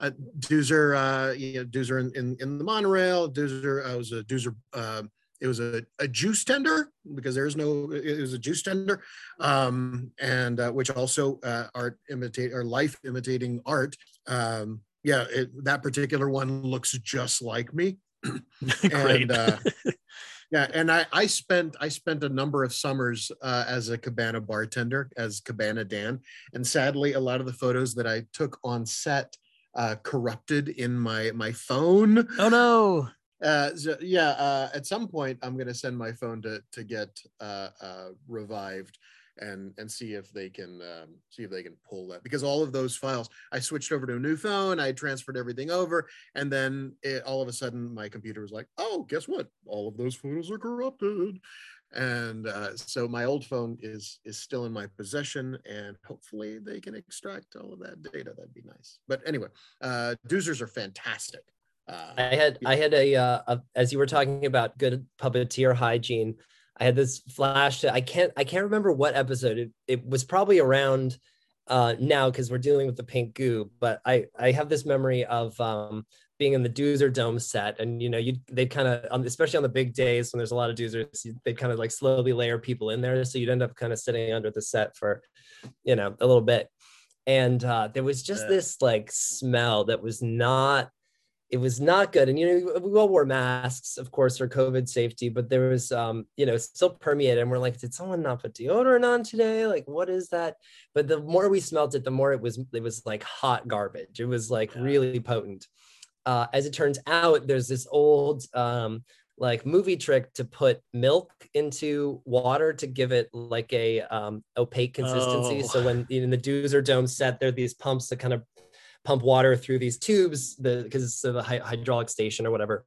a doozer, uh, you know, doozer in, in, in the monorail. Doozer, I was a doozer. It was a, a juice tender because there is no. It was a juice tender, um, and uh, which also uh, art imitate or life imitating art. Um, yeah, it, that particular one looks just like me. and uh, yeah, and I, I spent I spent a number of summers uh, as a cabana bartender as Cabana Dan, and sadly, a lot of the photos that I took on set uh, corrupted in my my phone. Oh no! Uh, so, yeah, uh, at some point, I'm going to send my phone to to get uh, uh, revived and and see if they can um, see if they can pull that because all of those files i switched over to a new phone i transferred everything over and then it, all of a sudden my computer was like oh guess what? All of those photos are corrupted. And uh, so my old phone is is still in my possession and hopefully they can extract all of that data. That'd be nice. But anyway uh doozers are fantastic uh, i had i had a, uh, a as you were talking about good puppeteer hygiene I had this flash to I can't I can't remember what episode it, it was probably around uh, now because we're dealing with the pink goo, but I I have this memory of um, being in the Doozer Dome set, and you know you they kind of especially on the big days when there's a lot of Doozers, they'd kind of like slowly layer people in there, so you'd end up kind of sitting under the set for you know a little bit, and uh, there was just yeah. this like smell that was not it was not good. And you know, we all wore masks, of course, for COVID safety, but there was um, you know, still permeated. And we're like, did someone not put deodorant on today? Like, what is that? But the more we smelt it, the more it was it was like hot garbage. It was like yeah. really potent. Uh, as it turns out, there's this old um like movie trick to put milk into water to give it like a um, opaque consistency. Oh. So when in the Doozer Dome set, there are these pumps that kind of pump water through these tubes because it's hy- hydraulic station or whatever.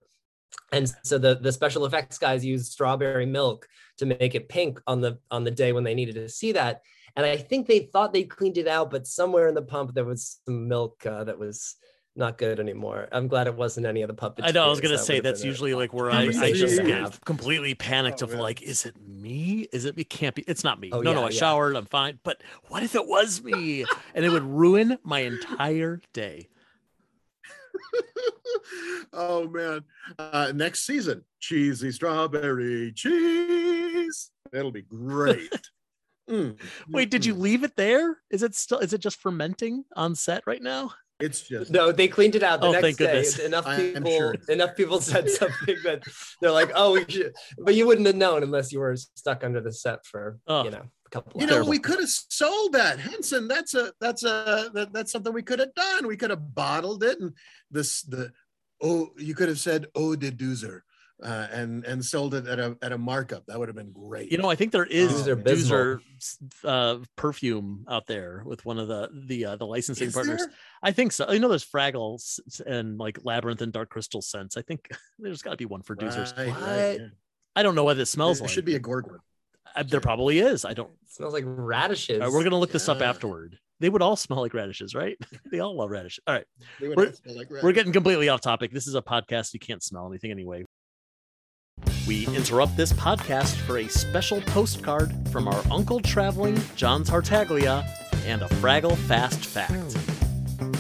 And so the, the special effects guys used strawberry milk to make it pink on the on the day when they needed to see that. And I think they thought they cleaned it out, but somewhere in the pump there was some milk uh, that was not good anymore. I'm glad it wasn't any of the puppets. I know. I was gonna say that's usually like where I, I conversation just to get completely panicked Oh, of man. like, is it me? Is it? It can't be. It's not me. Oh, no, no. I yeah. showered. I'm fine. But what if it was me? and it would ruin my entire day. oh man. Uh, next season, cheesy strawberry cheese. That'll be great. Mm, Wait, did you leave it there? Is it still? Is it just fermenting on set right now? It's just No, they cleaned it out the Oh, next day. Enough people, sure. enough people said something that they're like, "Oh, we should," but you wouldn't have known unless you were stuck under the set for Oh. you know a couple. you of know Terrible. we could have sold that henson that's a that's a that, that's something we could have done we could have bottled it and this the oh you could have said oh de doozer uh, and and sold it at a at a markup that would have been great You know, I think there is Doozer Doozer uh, perfume out there with one of the the uh, the licensing Is partners. there? I think so. You know, there's Fraggles and like Labyrinth and Dark Crystal scents. I think there's got to be one for Doozers. Right, right, What? yeah. I don't know what it smells like. there like. should be a gorg one Uh, there probably is. I don't. It smells like radishes. All right, we're gonna look this up afterward. They would all smell like radishes, right? they all love radishes. All right, They would We're- smell like we're getting completely off topic. This is a podcast. You can't smell anything anyway. We interrupt this podcast for a special postcard from our uncle traveling John Tartaglia and a Fraggle fast fact.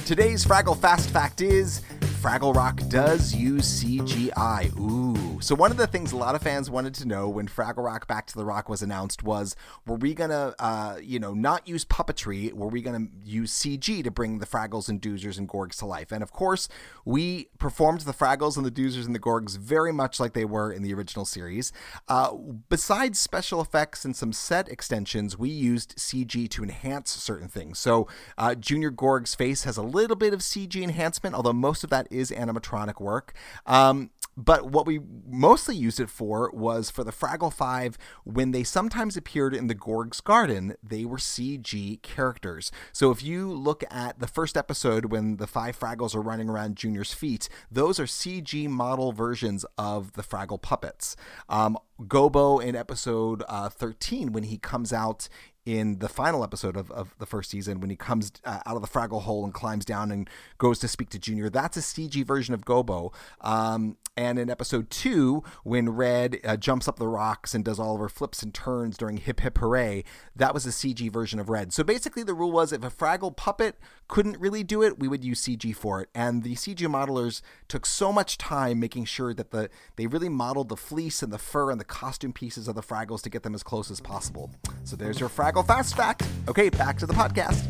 Today's Fraggle Fast Fact is Fraggle Rock does use CGI. Ooh. So, one of the things a lot of fans wanted to know when Fraggle Rock Back to the Rock was announced was were we going to, uh, you know, not use puppetry? Were we going to use CG to bring the Fraggles and Doozers and Gorgs to life? And of course, we performed the Fraggles and the Doozers and the Gorgs very much like they were in the original series. Uh, besides special effects and some set extensions, we used CG to enhance certain things. So, uh, Junior Gorg's face has a little bit of CG enhancement, although most of that is animatronic work. Um, but what we mostly used it for was for the Fraggle Five when they sometimes appeared in the Gorg's Garden, they were CG characters. So if you look at the first episode when the five Fraggles are running around Junior's feet, those are CG model versions of the Fraggle puppets. Um, Gobo in episode uh, 13, when he comes out in the final episode of, of the first season when he comes uh, out of the Fraggle hole and climbs down and goes to speak to Junior. That's a CG version of Gobo. Um, and in episode two, when Red uh, jumps up the rocks and does all of her flips and turns during Hip Hip Hooray, that was a CG version of Red. So basically, the rule was if a Fraggle puppet couldn't really do it, we would use CG for it. And the CG modelers took so much time making sure that the they really modeled the fleece and the fur and the costume pieces of the Fraggles to get them as close as possible. So there's your Fraggle Fast Fact. Okay, back to the podcast.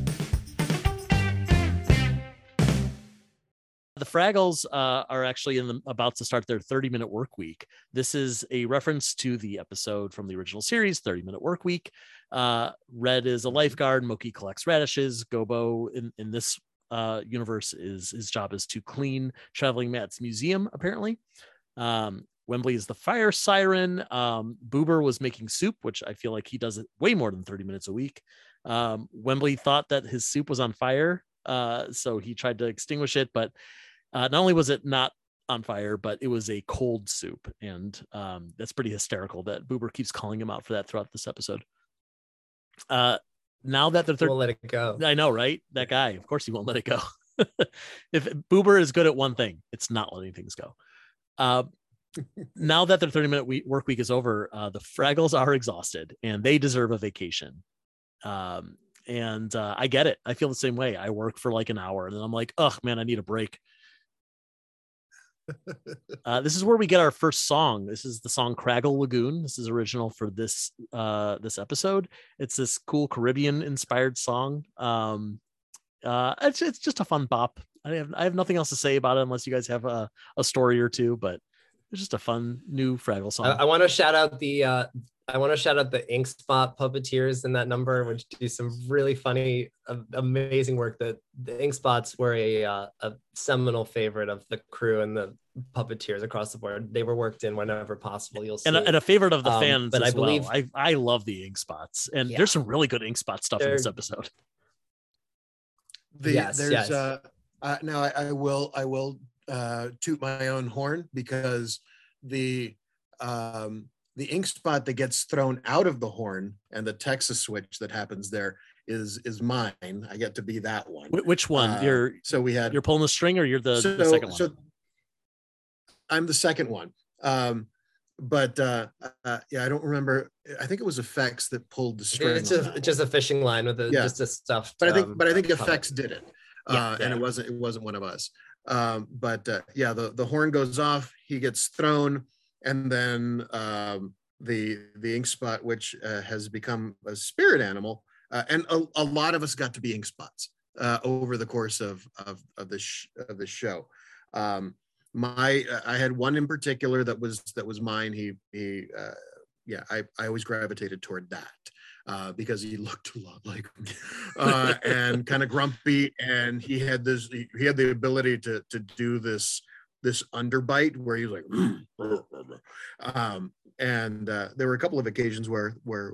The Fraggles uh, are actually the, about to start their 30 minute work week. This is a reference to the episode from the original series, 30 minute work week. Uh, Red is a lifeguard. Mokey collects radishes. Gobo in, in this uh, universe is his job is to clean Traveling Matt's museum, apparently. Um, Wembley is the fire siren. Um, Boober was making soup, which I feel like he does it way more than 30 minutes a week. Um, Wembley thought that his soup was on fire, uh, so he tried to extinguish it, but uh, not only was it not on fire, but it was a cold soup, and um, that's pretty hysterical that Boober keeps calling him out for that throughout this episode. Uh, now that the third, We'll let it go. I know, right? That guy, of course, he won't let it go. if Boober is good at one thing, it's not letting things go. Uh, now that their 30 minute week, work week is over, uh, the Fraggles are exhausted and they deserve a vacation. Um, and uh, I get it. I feel the same way. I work for like an hour and then I'm like, oh man, I need a break. Uh, this is where we get our first song. This is the song Craggle Lagoon. This is original for this uh, this episode. It's this cool Caribbean inspired song. Um, uh, it's it's just a fun bop. I have I have nothing else to say about it unless you guys have a, a story or two. But it's just a fun new Fraggle song. I, I want to shout out the uh, I want to shout out the Ink Spot puppeteers in that number, which do some really funny, uh, amazing work. That the Ink Spots were a uh, a seminal favorite of the crew and the puppeteers across the board. They were worked in whenever possible. You'll see. And a, and a favorite of the fans. Um, fans but I as believe- well. I I love the ink spots, and Yeah. there's some really good ink spot stuff in this episode. The, Yes, there's yes. uh, uh now I, I will I will uh toot my own horn because the um the ink spot that gets thrown out of the horn and the Texas switch that happens there is is mine. I get to be that one. Which one? Uh, you're so we had you're pulling the string, or you're the, so, the second one? so I'm the second one. Um but uh, uh yeah, I don't remember. I think it was effects that pulled the string. it's on just, a fishing line with a, Yeah. just a stuffed. but I think um, but I think effects did it. Yeah, uh, and it wasn't it wasn't one of us. Um, but uh, yeah, the the horn goes off, he gets thrown, and then um, the the ink spot, which uh, has become a spirit animal, uh, and a, a lot of us got to be ink spots uh, over the course of of of the sh- of the show. Um, my I had one in particular that was that was mine. He he uh, yeah, I I always gravitated toward that uh, because he looked a lot like uh, and kind of grumpy, and he had this he, had the ability to to do this this underbite where he was like, um, and uh, there were a couple of occasions where where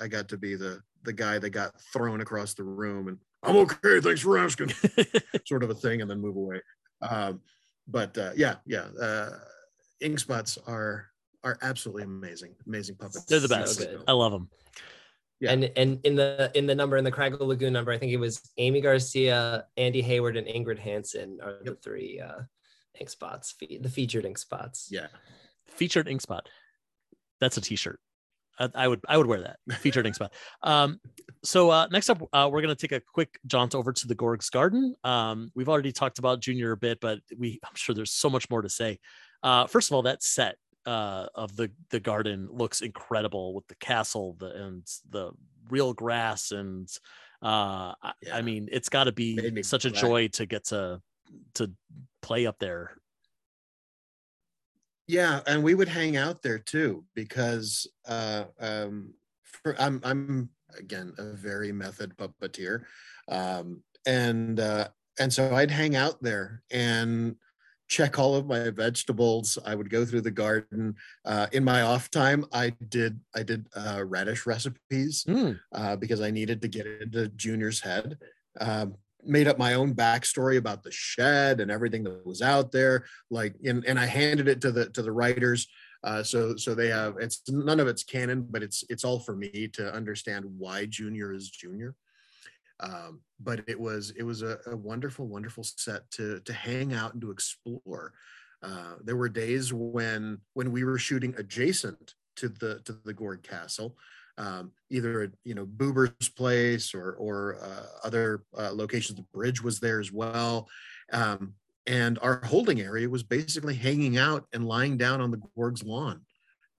I got to be the the guy that got thrown across the room, and I'm okay, thanks for asking, sort of a thing, and then move away. Um, but uh, yeah, yeah, uh, ink spots are are absolutely amazing, amazing puppets. They're the best. I love them. Yeah. And and in the in the number in the Craggle Lagoon number, I think it was Amy Garcia, Andy Hayward, and Ingrid Hansen are the three uh, ink spots, fe- the featured ink spots. Yeah, Featured ink spot. That's a T-shirt. I, I would I would wear that featured ink spot. Um, so uh, next up, uh, we're gonna take a quick jaunt over to the Gorg's Garden. Um, we've already talked about Junior a bit, but we I'm sure there's so much more to say. Uh, first of all, that set uh, of the the garden looks incredible with the castle the, and the real grass and uh, I, Yeah. I mean it's got to be such a glad. joy to get to to play up there. Yeah, and we would hang out there too because uh, um, for, I'm I'm again a very method puppeteer, um, and uh, and so I'd hang out there and check all of my vegetables. I would go through the garden. Uh, in my off time, I did I did uh, radish recipes Mm, uh, because I needed to get into Junior's head. Um, made up my own backstory about the shed and everything that was out there. Like, and, and I handed it to the to the writers. Uh, so so they have it's none of it's canon, but it's it's all for me to understand why Junior is Junior. Um, but it was it was a, a wonderful wonderful set to to hang out and to explore. Uh, there were days when when we were shooting adjacent to the to the Gorg Castle, um, either at you know Boober's place or or uh, other uh, locations. The bridge was there as well, um, and our holding area was basically hanging out and lying down on the Gorg's lawn.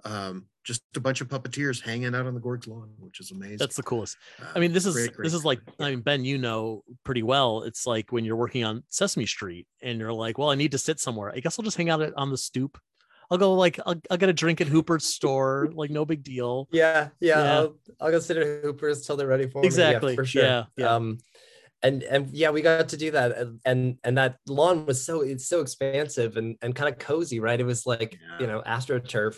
Um, just a bunch of puppeteers hanging out on the Gorg's lawn, which is amazing. that's the coolest. Uh, I mean, this is great, great, this is like. I mean, Ben, you know pretty well. It's like when you're working on Sesame Street and you're like, well, I need to sit somewhere. I guess I'll just hang out on the stoop. I'll go like I'll, I'll get a drink at Hooper's store, like no big deal. Yeah, yeah. Yeah. I'll, I'll go sit at Hooper's till they're ready for me. Exactly, Yeah, for sure. yeah, yeah. Um, and and yeah, we got to do that, and and, and that lawn was so it's so expansive and and kind of cozy, right? It was like you know astroturf,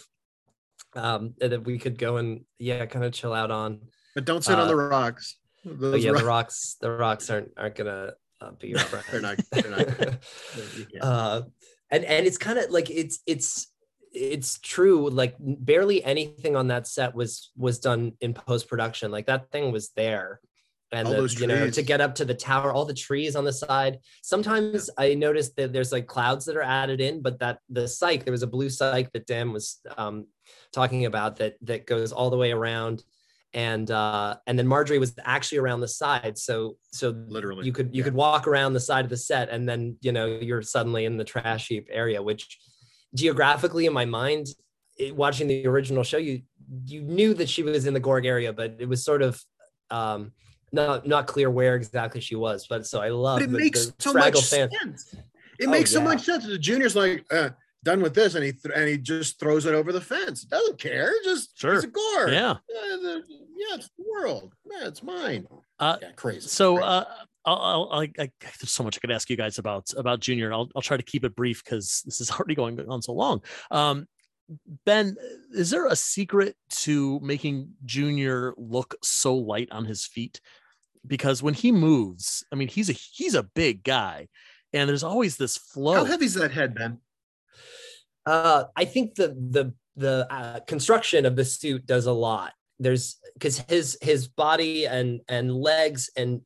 um, that we could go and yeah, kind of chill out on. but don't sit on uh, the rocks. But Those yeah, ro- the rocks, the rocks aren't aren't gonna uh, be your friend. They're not- they're not- yeah. uh, and and it's kind of like it's it's it's true like barely anything on that set was was done in post production like that thing was there and All the- those you know to get up to the tower all the trees on the side. Sometimes i noticed that there's like clouds that are added in but that the cyc there was a blue cyc that dan was um, talking about that that goes all the way around. And uh and then marjory was actually around the side. So so Literally, you could you yeah. could walk around the side of the set and then you know you're suddenly in the trash heap area which geographically in my mind it, watching the original show you you knew that she was in the gorg area but it was sort of um not not clear where exactly she was but so i love but it the, makes the so Fraggle much fan- sense. It Oh, makes so much sense. The junior's like uh, done with this, and he th- and he just throws it over the fence. Doesn't care. Just Sure. It's a gore. Yeah. Uh, the- yeah, it's the world. Yeah, it's mine. Uh, yeah, crazy. So crazy. uh, I'll, I'll, I, I, there's so much I could ask you guys about about Junior. I'll, I'll try to keep it brief because this is already going on so long. Um, ben, is there a secret to making Junior look so light on his feet? Because when he moves, I mean, he's a he's a big guy, and there's always this flow. How heavy is that head, Ben? Uh, I think the the the uh, construction of the suit does a lot. There's because his his body and and legs and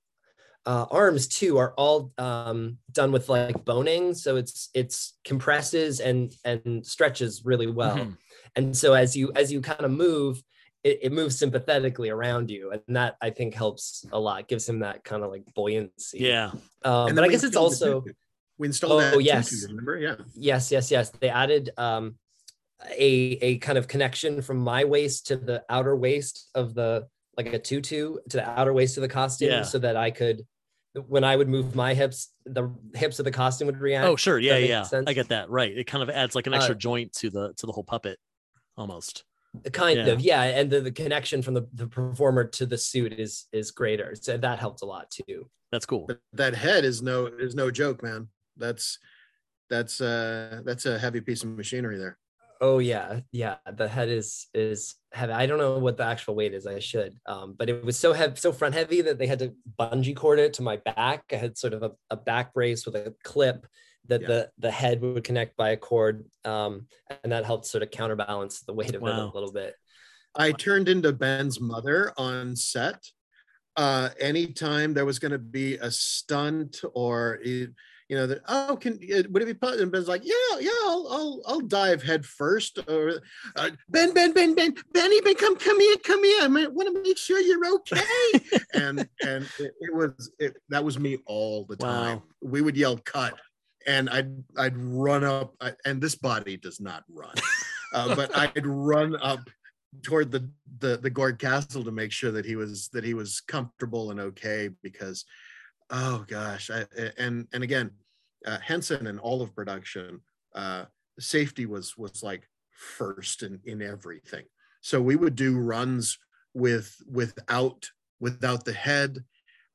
uh, arms too are all um, done with like boning, so it's it's compresses and and stretches really well. Mm-hmm. And so as you as you kind of move, it, it, moves sympathetically around you, and that I think helps a lot. Gives him that kind of like buoyancy. Yeah. Um, but I guess it's also we installed oh, that. yes. Tutu, remember? Yeah. Yes, yes, yes. They added um, a a kind of connection from my waist to the outer waist of the like a tutu to the outer waist of the costume, yeah. so that I could when I would move my hips, the hips of the costume would react. Oh, sure. Yeah, yeah. Sense. I get that. Right. It kind of adds like an extra uh, joint to the to the whole puppet almost. Kind yeah. of, yeah. And the, the connection from the, the performer to the suit is is greater. So that helped a lot too. That's cool. But that head is no is no joke, man. That's that's uh that's a heavy piece of machinery there. Oh yeah, yeah. The head is is heavy. I don't know what the actual weight is. I should, um, but it was so heavy, so front heavy that they had to bungee cord it to my back. I had sort of a, a back brace with a clip that yeah. the the head would connect by a cord, um, and that helped sort of counterbalance the weight of wow. it a little bit. I turned into Ben's mother on set. Uh, anytime there was going to be a stunt or it, you know, that oh, can would it be possible? And Ben's like, yeah, yeah, I'll, I'll, I'll dive head first. Or uh, Ben, Ben, Ben, Ben, Benny, Ben, come, come here, come here. I want to make sure you're okay. and and it, it was it, that was me all the time. Wow. We would yell cut, and I'd I'd run up, and this body does not run, uh, but I'd run up toward the, the the Gorg Castle to make sure that he was that he was comfortable and okay because oh gosh I, and and again uh, henson and all of production uh, safety was was like first in in everything. So we would do runs with without without the head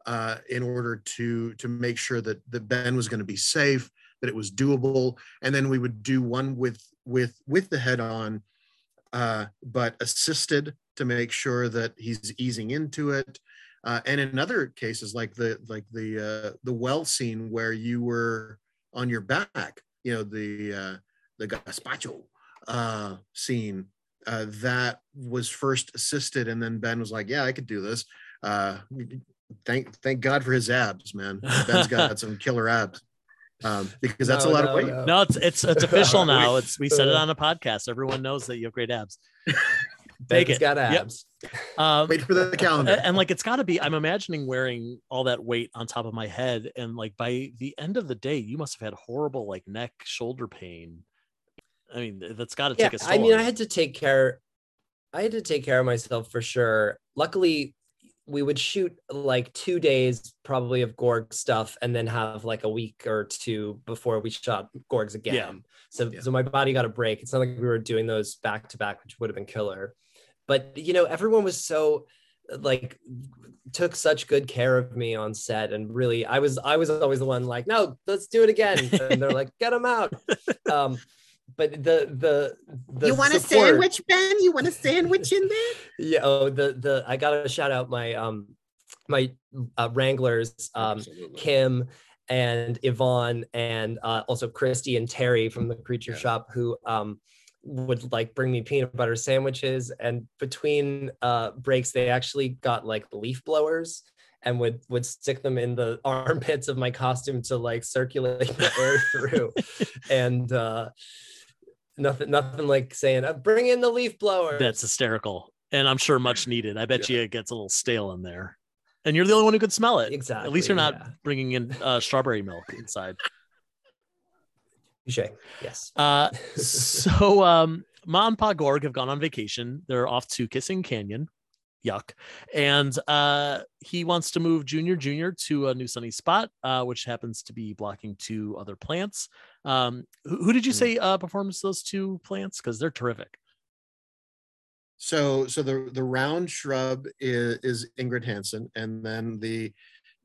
uh, in order to to make sure that the ben was going to be safe that it was doable and then we would do one with with with the head on uh, but assisted to make sure that he's easing into it uh, and in other cases, like the like the uh, the well scene where you were on your back, you know, the uh, the gazpacho uh, scene uh, that was first assisted, and then Ben was like, "Yeah, I could do this." Uh, thank thank God for his abs, man. Ben's got some killer abs. Um, because that's no, a lot no, of weight. No. no, it's it's it's official now. It's we said it on a podcast. Everyone knows that you have great abs. Take it. got abs. Yep. Um, Wait for the calendar. And, and like it's got to be. I'm imagining wearing all that weight on top of my head, and like by the end of the day, you must have had horrible like neck, shoulder pain. I mean, that's got to yeah, take a. I mean, I had to take care. I had to take care of myself for sure. Luckily, we would shoot like two days probably of Gorg stuff and then have like a week or two before we shot Gorgs again. Yeah. So, yeah. so my body got a break. It's not like we were doing those back to back, which would have been killer but you know everyone was so like took such good care of me on set and really i was i was always the one like no let's do it again and they're like get them out um but the the, the you want support, a sandwich ben you want a sandwich in there yeah oh the the i gotta shout out my um my uh, wranglers um Absolutely. kim and yvonne and uh, also christy and terry from the creature yeah. shop who um would like bring me peanut butter sandwiches and between uh breaks they actually got like leaf blowers and would would stick them in the armpits of my costume to like circulate the air through and uh nothing nothing like saying uh, bring in the leaf blower that's hysterical and i'm sure much needed i bet yeah. you it gets a little stale in there and you're the only one who could smell it exactly at least you're not yeah. bringing in uh, strawberry milk inside Yes. Uh, so um, Ma and Pa Gorg have gone on vacation. They're off to Kissing Canyon. Yuck. And uh, he wants to move Junior Junior to a new sunny spot, uh, which happens to be blocking two other plants. Um, who, who did you hmm. say uh, performs those two plants? Because they're terrific. So, so the the round shrub is, is Ingrid Hansen, and then the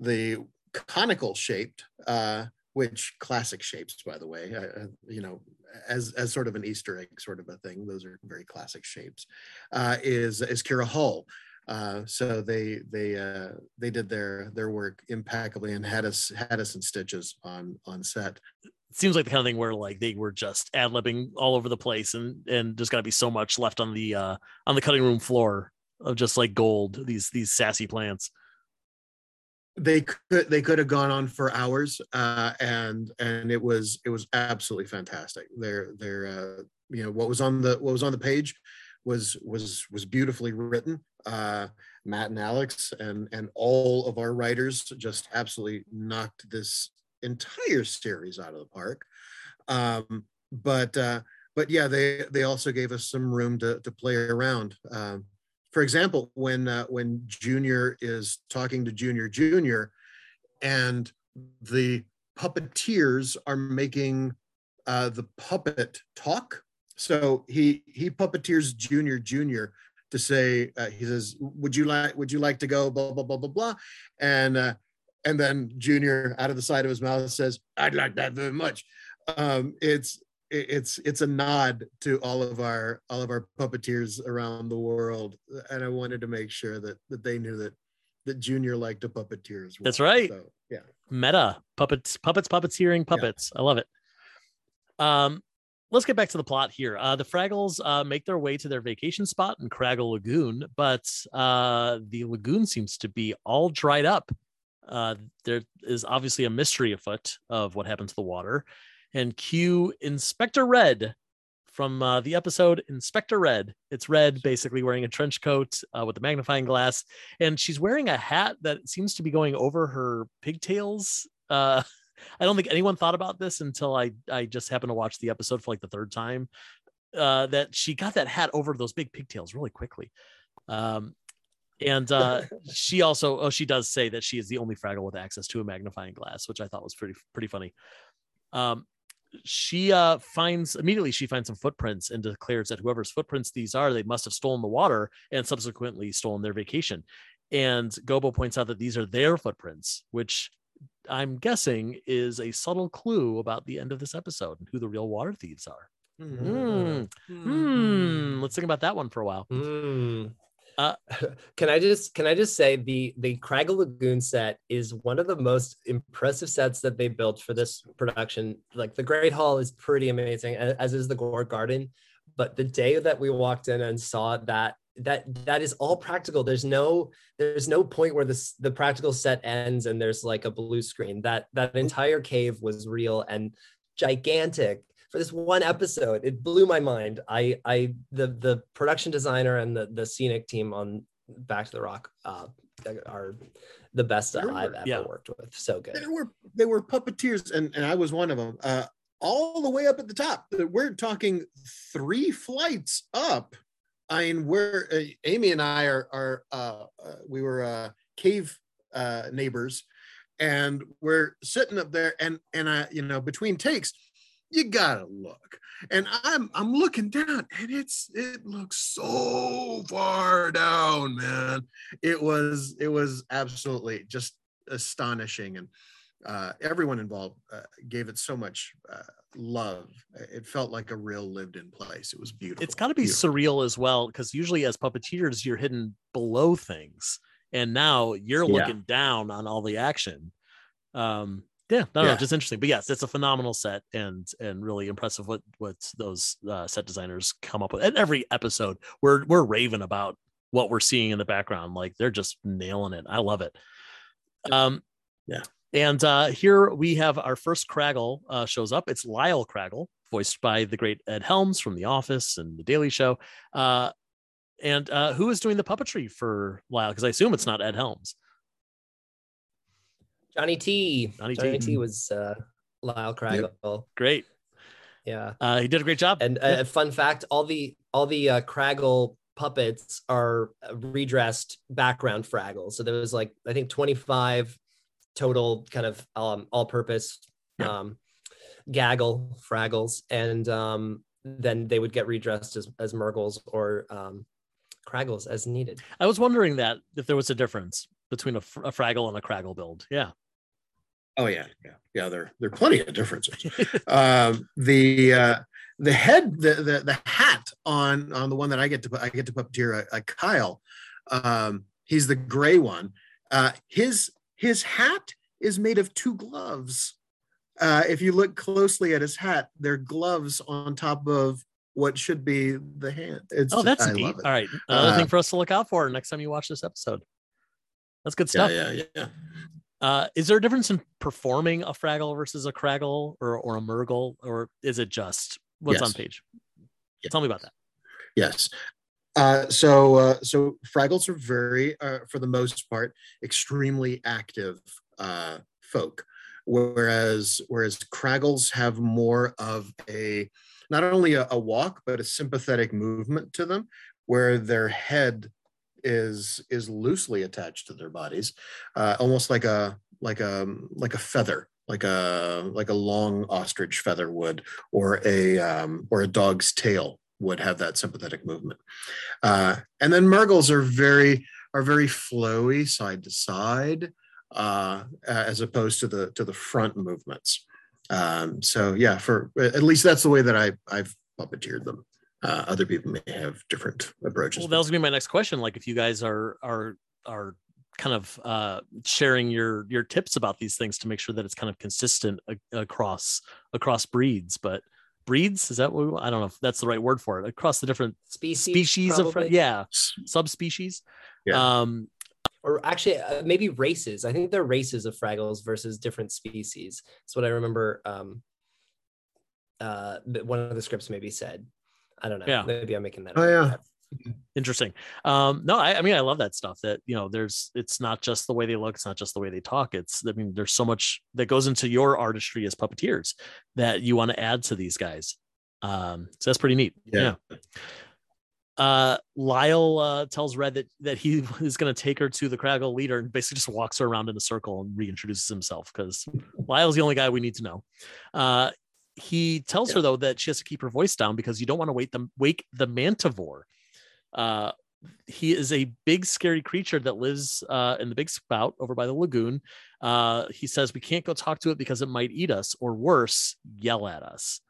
the conical shaped, uh, which classic shapes, by the way, uh, you know, as as sort of an Easter egg sort of a thing. Those are very classic shapes. Uh, is is Kira Hull. Uh, so they they uh, they did their their work impeccably and had us had us in stitches on on set. It seems like the kind of thing where like they were just ad libbing all over the place and and there's got to be so much left on the uh, on the cutting room floor of just like gold these these sassy plants they could they could have gone on for hours uh, and and it was it was absolutely fantastic. They're they're uh, you know what was on the what was on the page was was was beautifully written. Uh, matt and alex and and all of our writers just absolutely knocked this entire series out of the park. Um, but uh, but yeah they they also gave us some room to to play around. Um, for example, when uh, when Junior is talking to Junior Junior, and the puppeteers are making uh, the puppet talk. So he he puppeteers Junior Junior to say uh, he says, "Would you like Would you like to go?" Blah blah blah blah blah, and uh, and then Junior out of the side of his mouth says, "I'd like that very much." Um, it's it's it's a nod to all of our all of our puppeteers around the world and i wanted to make sure that that they knew that that junior liked to puppeteer as well that's right. so, yeah. Meta puppets puppets puppeteering puppets. Yeah. i love it. Um let's get back to the plot here. Uh the fraggles uh make their way to their vacation spot in craggle lagoon but uh the lagoon seems to be all dried up. Uh there is obviously a mystery afoot of what happened to the water and cue Inspector Red from uh, the episode Inspector Red. It's Red, basically wearing a trench coat uh, with a magnifying glass, and she's wearing a hat that seems to be going over her pigtails. Uh, I don't think anyone thought about this until I I just happened to watch the episode for like the third time. Uh, that she got that hat over those big pigtails really quickly. Um, and uh, she also oh she does say that she is the only fraggle with access to a magnifying glass which i thought was pretty pretty funny um, she uh, finds immediately she finds some footprints and declares that whoever's footprints these are, they must have stolen the water and subsequently stolen their vacation. And Gobo points out that these are their footprints, which I'm guessing is a subtle clue about the end of this episode and who the real water thieves are. Mm. Mm. Let's think about that one for a while. Uh, can I just can I just say the the Craggle Lagoon set is one of the most impressive sets that they built for this production. Like the Great Hall is pretty amazing, as is the Gorg Garden. But the day that we walked in and saw that that that is all practical. There's no there's no point where this the practical set ends and there's like a blue screen. That that entire cave was real and gigantic for this one episode. It blew my mind. I I the the production designer and the the scenic team on Back to the Rock uh, are the best that I've ever yeah. worked with. So good. There were they were puppeteers, and and I was one of them. Uh, all the way up at the top. We're talking three flights up. I mean, we're uh, Amy and I are are uh, uh, we were uh, cave uh, neighbors, and we're sitting up there, and and I you know between takes, you gotta look. And I'm I'm looking down and it's it looks so far down, man. It was it was absolutely just astonishing and uh, everyone involved uh, gave it so much uh, love. It felt like a real lived-in place. It was beautiful. It's got to be beautiful. surreal as well, because usually as puppeteers, you're hidden below things, and now you're yeah. looking down on all the action. Um, yeah, no, yeah. no, just interesting. But yes, it's a phenomenal set and and really impressive what what those uh, set designers come up with. And every episode, we're we're raving about what we're seeing in the background. Like they're just nailing it. I love it. Um, yeah. And uh, here we have our first Craggle uh, shows up. It's Lyle Craggle, voiced by the great Ed Helms from The Office and The Daily Show. Uh, and uh, who is doing the puppetry for Lyle? Because I assume it's not Ed Helms. Johnny T. Johnny, Johnny T. T. was uh, Lyle Craggle. Yep. Great. Yeah, uh, he did a great job. And a uh, fun fact: all the all the uh, Craggle puppets are redressed background Fraggles. So there was like I think 25 total kind of um, all-purpose um, gaggle Fraggles, and um, then they would get redressed as as Murgles or um, Craggles as needed. I was wondering that if there was a difference between a, a Fraggle and a Craggle build. Yeah. Oh yeah, yeah, yeah. There, there are plenty of differences. um, the uh, the head, the, the the hat on on the one that I get to I get to puppeteer a, a Kyle. Um, he's the gray one. Uh, his his hat is made of two gloves. Uh, if you look closely at his hat, they're gloves on top of what should be the hand. It's, oh, that's I neat. All right, another Uh, thing for us to look out for next time you watch this episode. That's good stuff. Yeah, stuff. yeah, yeah. Uh, is there a difference in performing a Fraggle versus a Craggle or or a Murgle, or is it just what's on page? Yeah. Tell me about that. Yes. Uh, so uh, so Fraggles are very, uh, for the most part, extremely active uh, folk, whereas whereas Craggles have more of a not only a, a walk but a sympathetic movement to them, where their head is is loosely attached to their bodies, uh, almost like a like a like a feather, like a like a long ostrich feather would, or a um, or a dog's tail would have that sympathetic movement. Uh, and then Murgles are very are very flowy side to side, uh, as opposed to the to the front movements. Um, so yeah, for at least that's the way that I I've puppeteered them. Uh, other people may have different approaches. Well, that was gonna be my next question. Like, if you guys are are are kind of uh, sharing your your tips about these things to make sure that it's kind of consistent a- across across breeds, but breeds is that what we, I don't know if that's the right word for it across the different Species, species of yeah subspecies. Yeah. Um, or actually uh, maybe races. I think they're races of Fraggles versus different species. That's what I remember. Um, uh, one of the scripts maybe said. I don't know. Yeah. Maybe I'm making that. Oh, up. yeah. interesting um no I, I mean i love that stuff that you know there's it's not just the way they look it's not just the way they talk it's i mean there's so much that goes into your artistry as puppeteers that you want to add to these guys um so that's pretty neat yeah, Yeah. uh lyle uh tells red that that he is going to take her to the craggle leader and basically just walks her around in a circle and reintroduces himself because lyle's the only guy we need to know uh he tells her though that she has to keep her voice down because you don't want to wake them wake the mantivore uh, he is a big, scary creature that lives uh, in the big spout over by the lagoon. Uh, he says we can't go talk to it because it might eat us, or worse, yell at us.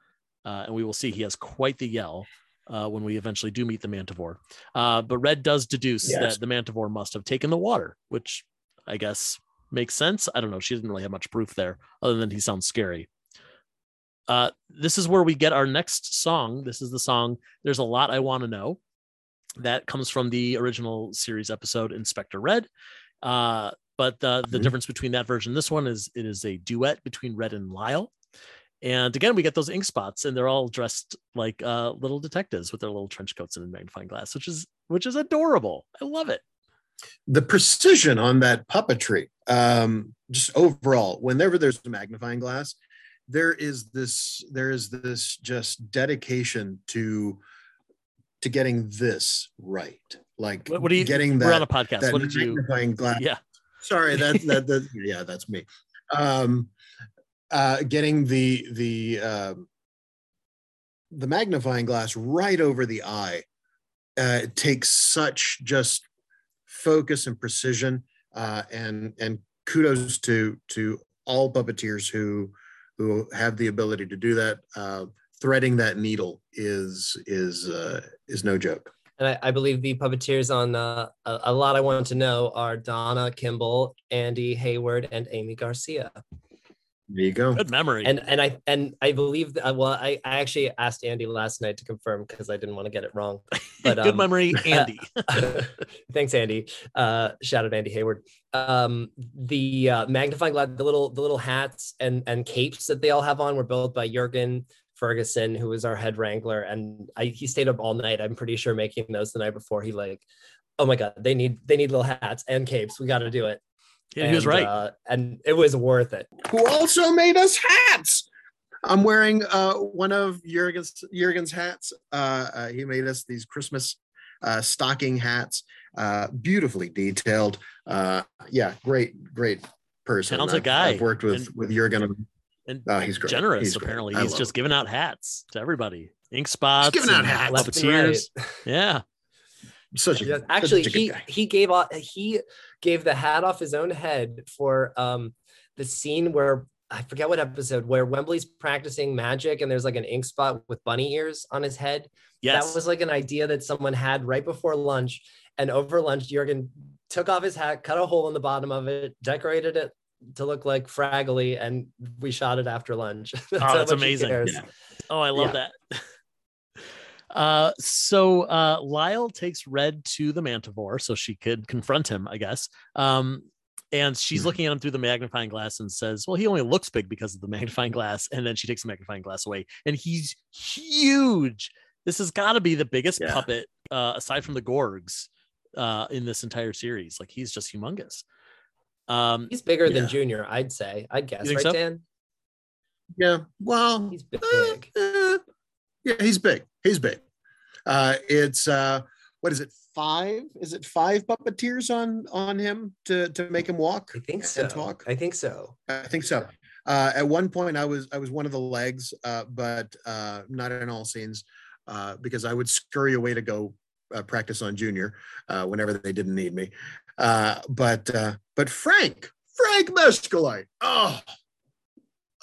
Uh, and we will see he has quite the yell uh, when we eventually do meet the mantivore. Uh, but Red does deduce Yes. that the mantivore must have taken the water, which I guess makes sense. I don't know. She didn't really have much proof there, other than he sounds scary. Uh, this is where we get our next song. This is the song "There's a Lot I Want to Know." that comes from the original series episode Inspector Red. Uh, but the, the Mhm. difference between that version and this one is it is a duet between Red and Lyle. And again, we get those ink spots, and they're all dressed like uh, little detectives with their little trench coats and a magnifying glass, which is which is adorable. I love it. the precision on that puppetry um just overall whenever there's a magnifying glass there is this there is this just dedication to to getting this right like What, what do you? getting we're on a podcast. that What did you? glass Yeah, sorry that that, that yeah that's me um uh getting the the um the magnifying glass right over the eye uh it takes such just focus and precision uh and and kudos to to all puppeteers who who have the ability to do that uh threading that needle is is uh is no joke And I, I believe the puppeteers on uh, a, a lot I want to know are Donna Kimball, Andy Hayward, and Amy Garcia. There you go good memory. And and I and I believe that, well, I, I actually asked Andy last night to confirm because I didn't want to get it wrong. But good um, memory, Andy. Thanks, Andy. Uh, shout out Andy Hayward. Um, the uh, magnifying glass, the little the little hats and and capes that they all have on were built by Jurgen Ferguson, who was our head wrangler, and I, he stayed up all night. I'm pretty sure making those the night before. He like, oh my god, they need they need little hats and capes. We got to do it. Yeah, he was right. uh, and it was worth it. who also made us hats. I'm wearing uh, one of Jurgen's Jurgen's hats. Uh, uh, he made us these Christmas uh, stocking hats, uh, beautifully detailed. Uh, yeah, great, great person. Talented I've- guy. I've worked with And- with Jurgen. and Oh, he's great. generous. He's apparently, I he's just giving out hats to everybody. Ink spots. giving out hats. Left and right. Yeah. Such a Yes, such actually a good he guy. he gave off he gave the hat off his own head for um the scene where I forget what episode where Wembley's practicing magic and there's like an ink spot with bunny ears on his head. Yes. That was like an idea that someone had right before lunch. And over lunch, Jurgen took off his hat, cut a hole in the bottom of it, decorated it to look like Fraggly, and we shot it after lunch. that's oh, that's amazing. Yeah. Oh, I love yeah. that. Uh, so uh, Lyle takes Red to the Mantivore so she could confront him, I guess. Um, and she's mm-hmm. looking at him through the magnifying glass and says, Well, he only looks big because of the magnifying glass. And then she takes the magnifying glass away, and he's huge. This has got to be the biggest yeah. puppet, uh, aside from the Gorgs, uh, in this entire series. Like he's just humongous. Um, he's bigger yeah. than Junior, I'd say. I'd guess, right, so? Dan? Yeah. Well, he's big. Uh, uh, yeah, he's big. He's big. Uh, it's uh, what is it? Five? Is it five puppeteers on on him to to make him walk? I think so. talk. I think so. I think so. Uh, at one point, I was I was one of the legs, uh, but uh, not in all scenes, uh, because I would scurry away to go uh, practice on Junior uh, whenever they didn't need me. Uh, but uh, but Frank, Frank Meschkuleit, oh,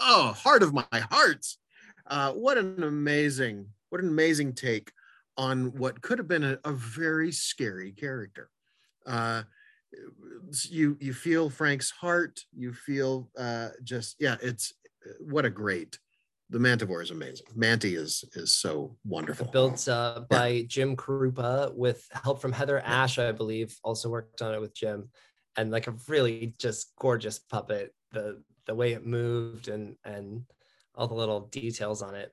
oh, heart of my hearts! Uh, what an amazing, what an amazing take on what could have been a, a very scary character. Uh, you you feel Frank's heart. You feel uh, just yeah. It's what a great. The Mantivore is amazing. Manti is is so wonderful. Built uh, by Jim Kroupa with help from Heather Asch, I believe. Also worked on it with Jim, and like a really just gorgeous puppet. The the way it moved and and all the little details on it.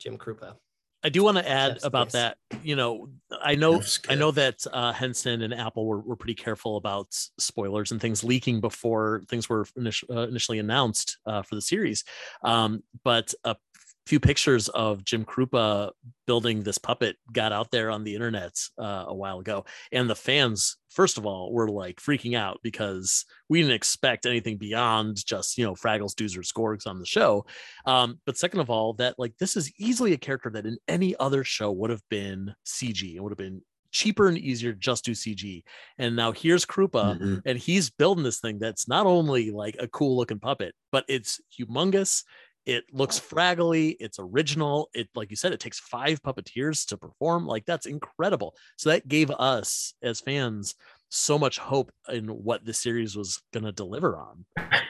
Jim Krupa. I do want to add about that. You know, I know I know that uh, Henson and Apple were, were pretty careful about spoilers and things leaking before things were init- uh, initially announced uh, for the series. Um, but a few pictures of Jim Kroupa building this puppet got out there on the internet uh, a while ago, and the fans, first of all, were like freaking out because we didn't expect anything beyond just you know Fraggles, Doozers, Gorgs on the show. Um, but second of all, that like this is easily a character that in any other show would have been CG. It would have been cheaper and easier just do CG. And now here's Kroupa, mm-hmm. and he's building this thing that's not only like a cool looking puppet, but it's humongous. It looks fraggly. It's original. It, like you said, it takes five puppeteers to perform. Like that's incredible. So that gave us as fans so much hope in what the series was going to deliver on.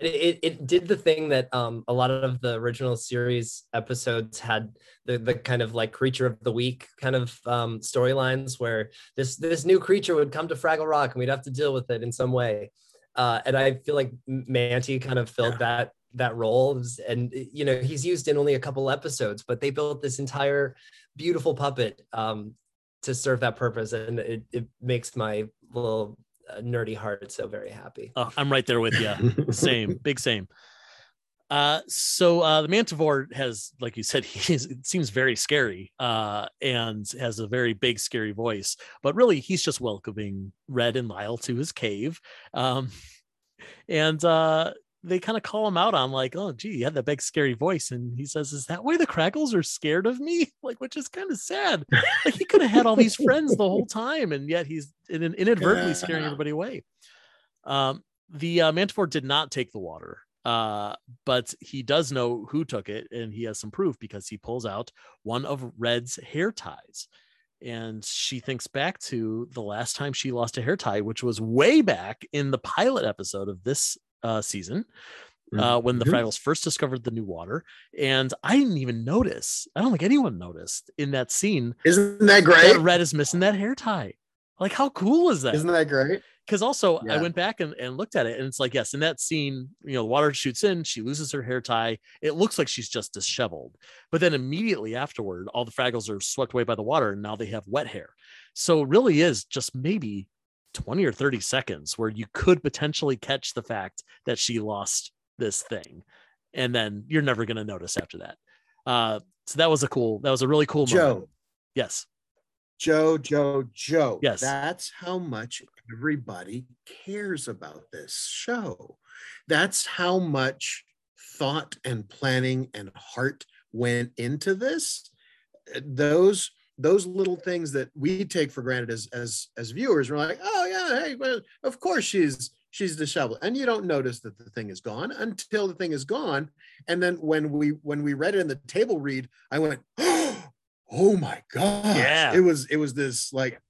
It, it did the thing that um, a lot of the original series episodes had the, the kind of like creature of the week kind of um, storylines where this this new creature would come to Fraggle Rock and we'd have to deal with it in some way. Uh, and I feel like Manti kind of filled that that role. And you know he's used in only a couple episodes but they built this entire beautiful puppet um, to serve that purpose. And it, it makes my little uh, nerdy heart so very happy. Oh, i'm right there with you same big same. Uh, so uh, the Mantivore has, like you said, he it seems very scary uh, and has a very big, scary voice. But really, he's just welcoming Red and Lyle to his cave. Um, and uh, they kind of call him out on like, oh, gee, you had that big scary voice, and he says, "Is that why the Craggles are scared of me?" Like, which is kind of sad. like he could have had all these friends the whole time, and yet he's inadvertently scaring everybody away. Um, the uh, Mantivore did not take the water, uh, but he does know who took it, and he has some proof because he pulls out one of Red's hair ties. And she thinks back to the last time she lost a hair tie, which was way back in the pilot episode of this uh, season uh, when the mm-hmm. Fraggles first discovered the new water. And I didn't even notice. I don't think anyone noticed in that scene. Isn't that great? That Red is missing that hair tie. Like, how cool is that? Isn't that great? Because also, yeah. I went back and, and looked at it, and it's like, yes, in that scene, you know, the water shoots in, she loses her hair tie. It looks like she's just disheveled. But then immediately afterward, all the Fraggles are swept away by the water, and now they have wet hair. So it really is just maybe 20 or 30 seconds where you could potentially catch the fact that she lost this thing and then you're never going to notice after that. Uh so that was a cool that was a really cool joe. moment. yes. Joe joe joe. Yes. That's how much everybody cares about this show. That's how much thought and planning and heart went into this. Those those little things that we take for granted as as as viewers we're like oh yeah hey well, of course she's she's disheveled and you don't notice that the thing is gone until the thing is gone. And then when we when we read it in the table read i went oh my god Yeah. it was it was this like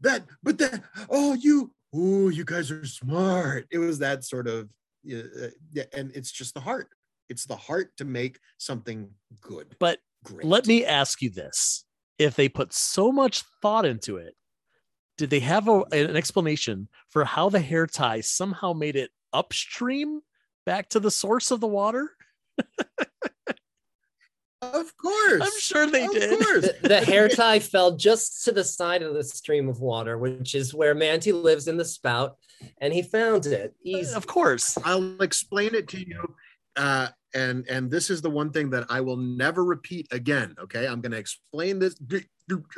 that but that oh you oh you guys are smart. It was that sort of uh, yeah and it's just the heart. It's the heart to make something good. But great. let me ask you this if they put so much thought into it did they have a, an explanation for how the hair tie somehow made it upstream back to the source of the water of course i'm sure they of did course. The, the hair tie fell just to the side of the stream of water, which is where Manti lives in the spout, and he found it. Easy. of course I'll explain it to you. Uh, and and this is the one thing that I will never repeat again. Okay, I'm going to explain this.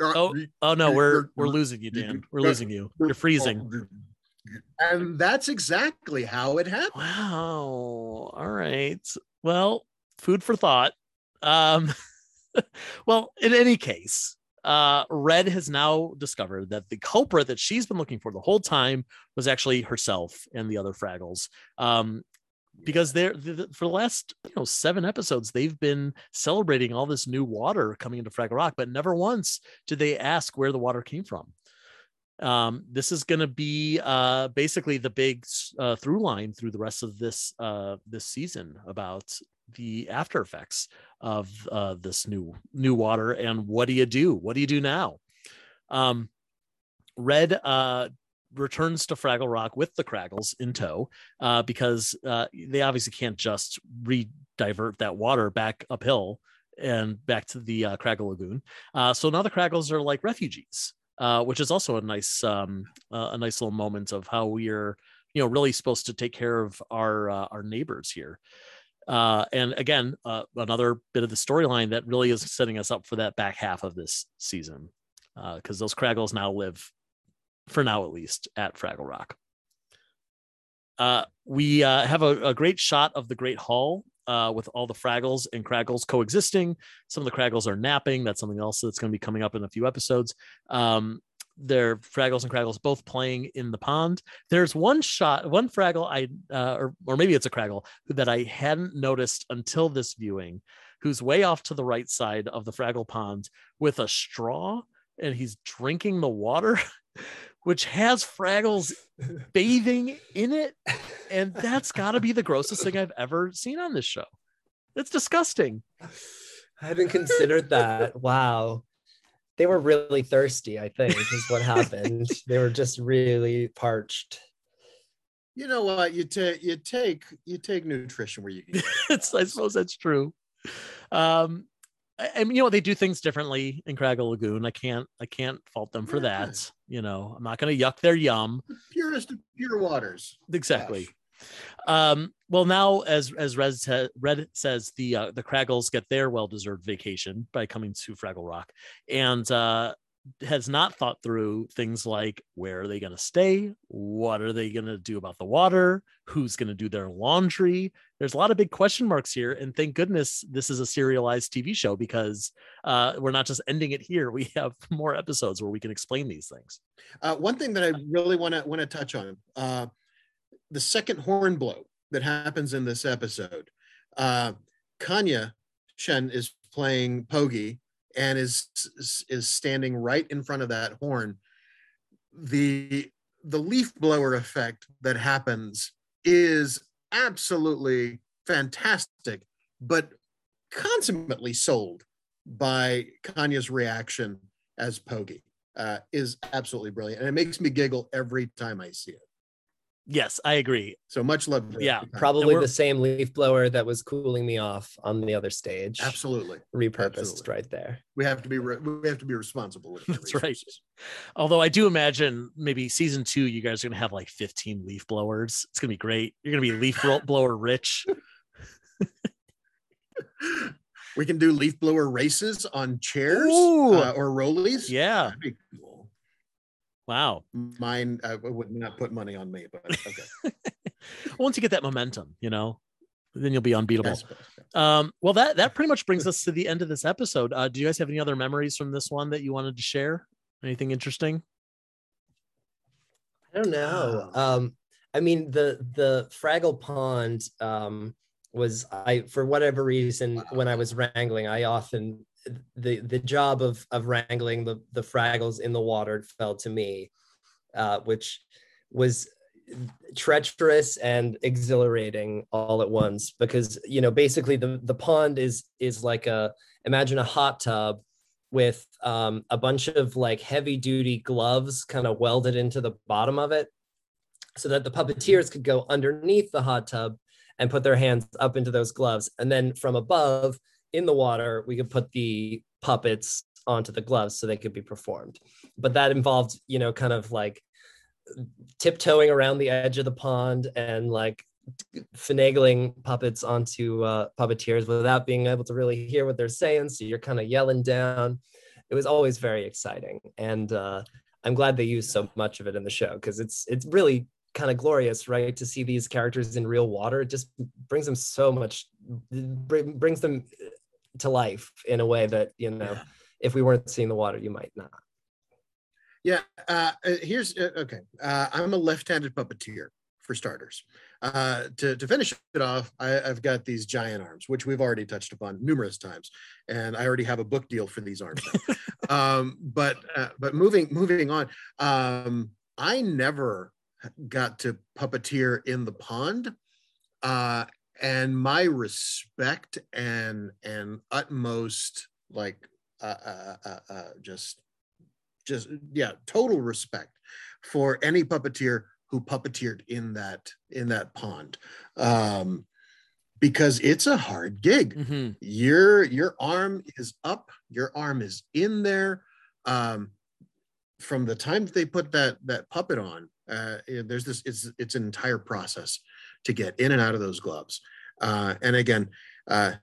Oh, oh no we're we're losing you dan we're losing you you're freezing And that's exactly how it happened. Wow. All right. Well, food for thought. Um, well, in any case, uh, Red has now discovered that the culprit that she's been looking for the whole time was actually herself and the other Fraggles. Um, because they're th- th- for the last you know seven episodes they've been celebrating all this new water coming into Fraggle Rock, but never once did they ask where the water came from um, this is going to be uh, basically the big uh, through line through the rest of this uh, this season about the after effects of uh, this new new water and what do you do? What do you do now? Um, Red uh, returns to Fraggle Rock with the Craggles in tow uh, because uh, they obviously can't just re-divert that water back uphill and back to the uh, Craggle Lagoon. Uh, so now the Craggles are like refugees uh, which is also a nice um, a nice little moment of how we're you know really supposed to take care of our uh, our neighbors here. And again, another bit of the storyline that really is setting us up for that back half of this season, because those Craggles now live, for now at least, at Fraggle Rock. Uh, we uh, have a, a great shot of the Great Hall uh, with all the Fraggles and Craggles coexisting. Some of the Craggles are napping. That's something else that's going to be coming up in a few episodes. Um, they're Fraggles and Craggles both playing in the pond. There's one shot, one Fraggle I, uh, or or maybe it's a Craggle that I hadn't noticed until this viewing, who's way off to the right side of the Fraggle pond with a straw, and he's drinking the water, which has Fraggles bathing in it, and that's got to be the grossest thing I've ever seen on this show. It's disgusting. I hadn't considered that. Wow. They were really thirsty, I think, is what happened. they were just really parched. You know what? You take you take you take nutrition where you can. Get it. it's, I suppose that's true. Um, I, I mean, you know, they do things differently in Craggle Lagoon. I can't, I can't fault them for Yeah. that. You know, I'm not going to yuck their yum. purest of pure waters. Exactly. Um, well, now as as Red, sa- Red says, the uh, the Craggles get their well deserved vacation by coming to Fraggle Rock, and uh, has not thought through things like where are they going to stay, what are they going to do about the water, who's going to do their laundry. There's a lot of big question marks here, and thank goodness this is a serialized TV show because uh, we're not just ending it here. We have more episodes where we can explain these things. Uh, one thing that I really want to want to touch on uh, the second horn blow that happens in this episode. Uh, Kanya Shen is playing Pogi and is is standing right in front of that horn. The the leaf blower effect that happens is absolutely fantastic, but consummately sold by Kanya's reaction as Pogi uh, is absolutely brilliant, and it makes me giggle every time I see it. Yes, I agree. So much love. for Yeah, Probably the same leaf blower that was cooling me off on the other stage. absolutely. Repurposed Absolutely. right there. We have to be re- we have to be responsible with our That's right. Although I do imagine maybe season two, you guys are gonna have like 15 leaf blowers. It's gonna be great. You're gonna be leaf blower rich. We can do leaf blower races on chairs uh, or rollies. Yeah. That'd be cool. Wow. Mine, I would not put money on me, but okay. Once you get that momentum, you know, then you'll be unbeatable. I suppose. Um, well, that that pretty much brings us to the end of this episode. Uh, do you guys have any other memories from this one that you wanted to share? Anything interesting? I don't know. Um, I mean the the Fraggle Pond um, was I for whatever reason when I was wrangling, I often the the job of of wrangling the the Fraggles in the water fell to me, uh, which was treacherous and exhilarating all at once because you know basically the the pond is is like a imagine a hot tub with um, a bunch of like heavy duty gloves kind of welded into the bottom of it so that the puppeteers could go underneath the hot tub and put their hands up into those gloves. And then from above in the water we could put the puppets onto the gloves so they could be performed but that involved you know kind of like tiptoeing around the edge of the pond and like finagling puppets onto uh, puppeteers without being able to really hear what they're saying. So you're kind of yelling down. It was always very exciting, and uh, I'm glad they used so much of it in the show because it's it's really kind of glorious, right? To see these characters in real water, it just brings them so much, brings them to life in a way that you know, yeah. if we weren't seeing the water, you might not. Yeah, uh, uh here's uh, okay. Uh, I'm a left-handed puppeteer for starters. Uh, to, to finish it off, I, have got these giant arms, which we've already touched upon numerous times, and I already have a book deal for these arms. um, but uh, but moving moving on, um, I never got to puppeteer in the pond, uh, and my respect and and utmost like uh, uh, uh, uh just just yeah total respect for any puppeteer who puppeteered in that in that pond. Um, because it's a hard gig. Mm-hmm. your your arm is up your arm is in there. Um, from the time that they put that that puppet on uh, there's this it's it's an entire process to get in and out of those gloves. Uh, and again uh,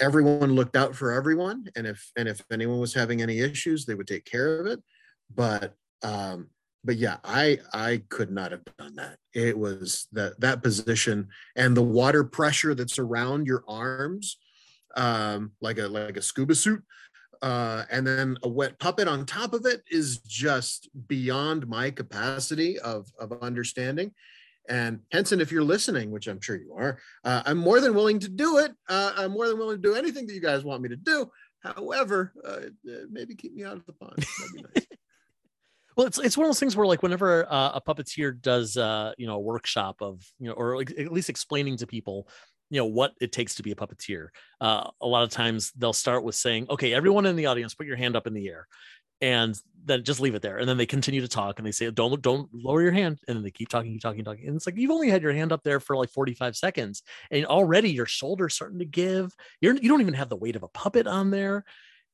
everyone looked out for everyone. And if and if anyone was having any issues they would take care of it. But um but yeah i i could not have done that. It was that that position and the water pressure that's around your arms um like a like a scuba suit uh and then a wet puppet on top of it is just beyond my capacity of of understanding and Henson, if you're listening, which I'm sure you are, uh, I'm more than willing to do it. Uh, I'm more than willing to do anything that you guys want me to do. However, uh, maybe keep me out of the pond. That'd be nice. Well, it's it's one of those things where like whenever uh, a puppeteer does uh, you know a workshop of you know or like, at least explaining to people you know what it takes to be a puppeteer, uh, a lot of times they'll start with saying, "Okay, everyone in the audience, put your hand up in the air," and then just leave it there. And then they continue to talk and they say, "Don't don't lower your hand," and then they keep talking, keep talking, talking. And it's like you've only had your hand up there for like forty five seconds, and already your shoulder's starting to give. You're you don't even have the weight of a puppet on there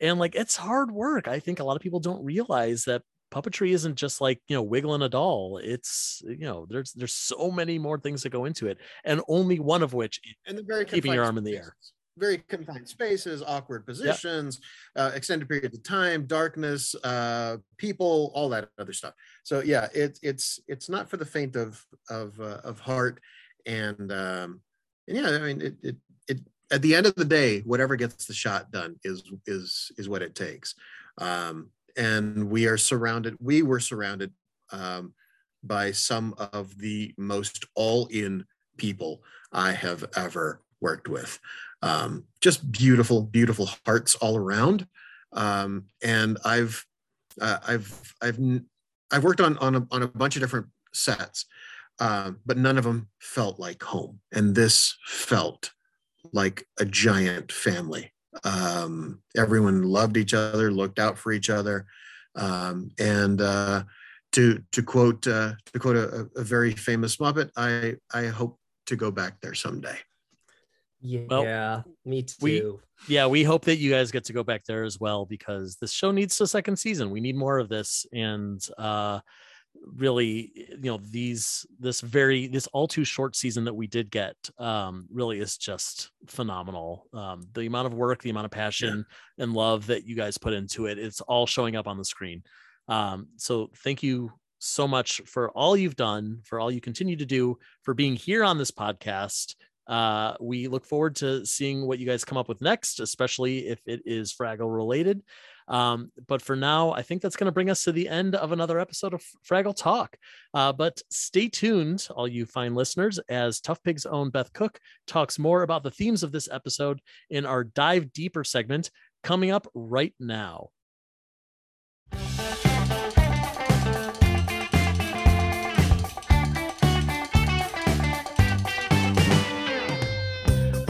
and like it's hard work i think a lot of people don't realize that puppetry isn't just like you know wiggling a doll it's you know there's there's so many more things that go into it and only one of which and the very keeping your arm in the air very confined spaces awkward positions uh, extended periods of time darkness uh, people all that other stuff. So yeah it, it's it's not for the faint of of uh, of heart. And um and yeah i mean it, it it at the end of the day whatever gets the shot done is is is what it takes. Um and we are surrounded we were surrounded um, by some of the most all-in people i have ever worked with um, just beautiful beautiful hearts all around. Um, and i've uh, i've i've i've worked on on a, on a bunch of different sets um, but none of them felt like home. And this felt like a giant family. Um, everyone loved each other, looked out for each other, um, and uh, to to quote uh, to quote a, a, very famous Muppet, I I hope to go back there someday. Yeah, well, me too. We, yeah, we hope that you guys get to go back there as well because this show needs a second season. We need more of this, and uh, really you know these this very this all too short season that we did get um really is just phenomenal um the amount of work the amount of passion yeah. and love that you guys put into it it's all showing up on the screen um so thank you so much for all you've done for all you continue to do for being here on this podcast uh we look forward to seeing what you guys come up with next especially if it is fraggle related Um, but for now, I think that's going to bring us to the end of another episode of Fraggle Talk. Uh, but stay tuned, all you fine listeners, as Tough Pig's own Beth Cook talks more about the themes of this episode in our Dive Deeper segment coming up right now.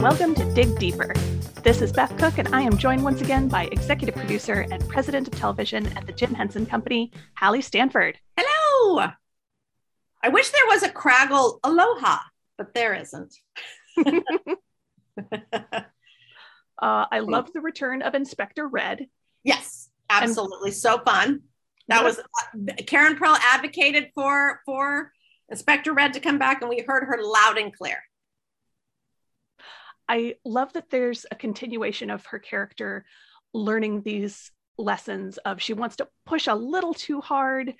Welcome to Dig Deeper. This is Beth Cook, and I am joined once again by executive producer and president of television at the Jim Henson Company, Halle Stanford. Hello. I wish there was a Craggle Aloha, but there isn't. uh, I love the return of Inspector Red. Yes, absolutely. And, so fun. That was uh, Karen Prell advocated for for Inspector Red to come back, and we heard her loud and clear. I love that there's a continuation of her character learning these lessons of she wants to push a little too hard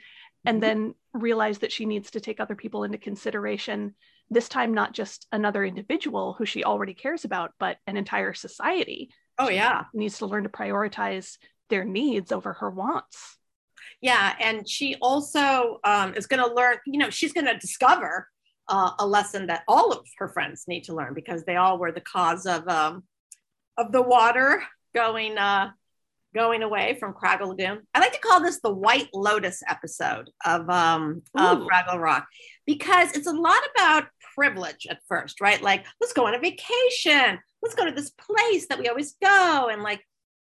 and mm-hmm. then realize that she needs to take other people into consideration this time not just another individual who she already cares about but an entire society. Oh yeah. needs to learn to prioritize their needs over her wants. Yeah and she also um, is going to learn you know she's going to discover uh, a lesson that all of her friends need to learn because they all were the cause of um, of the water going uh, going away from Craggle Lagoon. I like to call this the White Lotus episode of um, of Fraggle Rock because it's a lot about privilege at first, right? Like let's go on a vacation, let's go to this place that we always go, and like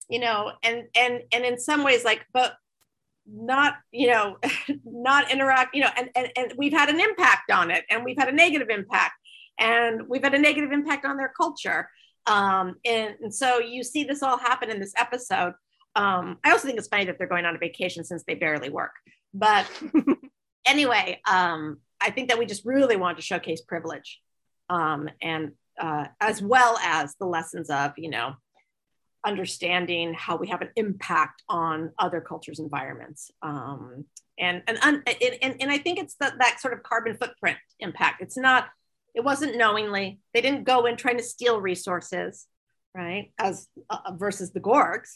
you know, and and and in some ways, like but not you know not interact you know and, and and we've had an impact on it and we've had a negative impact and we've had a negative impact on their culture. Um, and, and so you see this all happen in this episode. Um, i also think it's funny that they're going on a vacation since they barely work. But anyway um, i think that we just really want to showcase privilege um, and uh, as well as the lessons of you know understanding how we have an impact on other cultures environments. Um, and, and, and and i think it's the, that sort of carbon footprint impact. It's not it wasn't knowingly. They didn't go in trying to steal resources right as uh, versus the gorgs.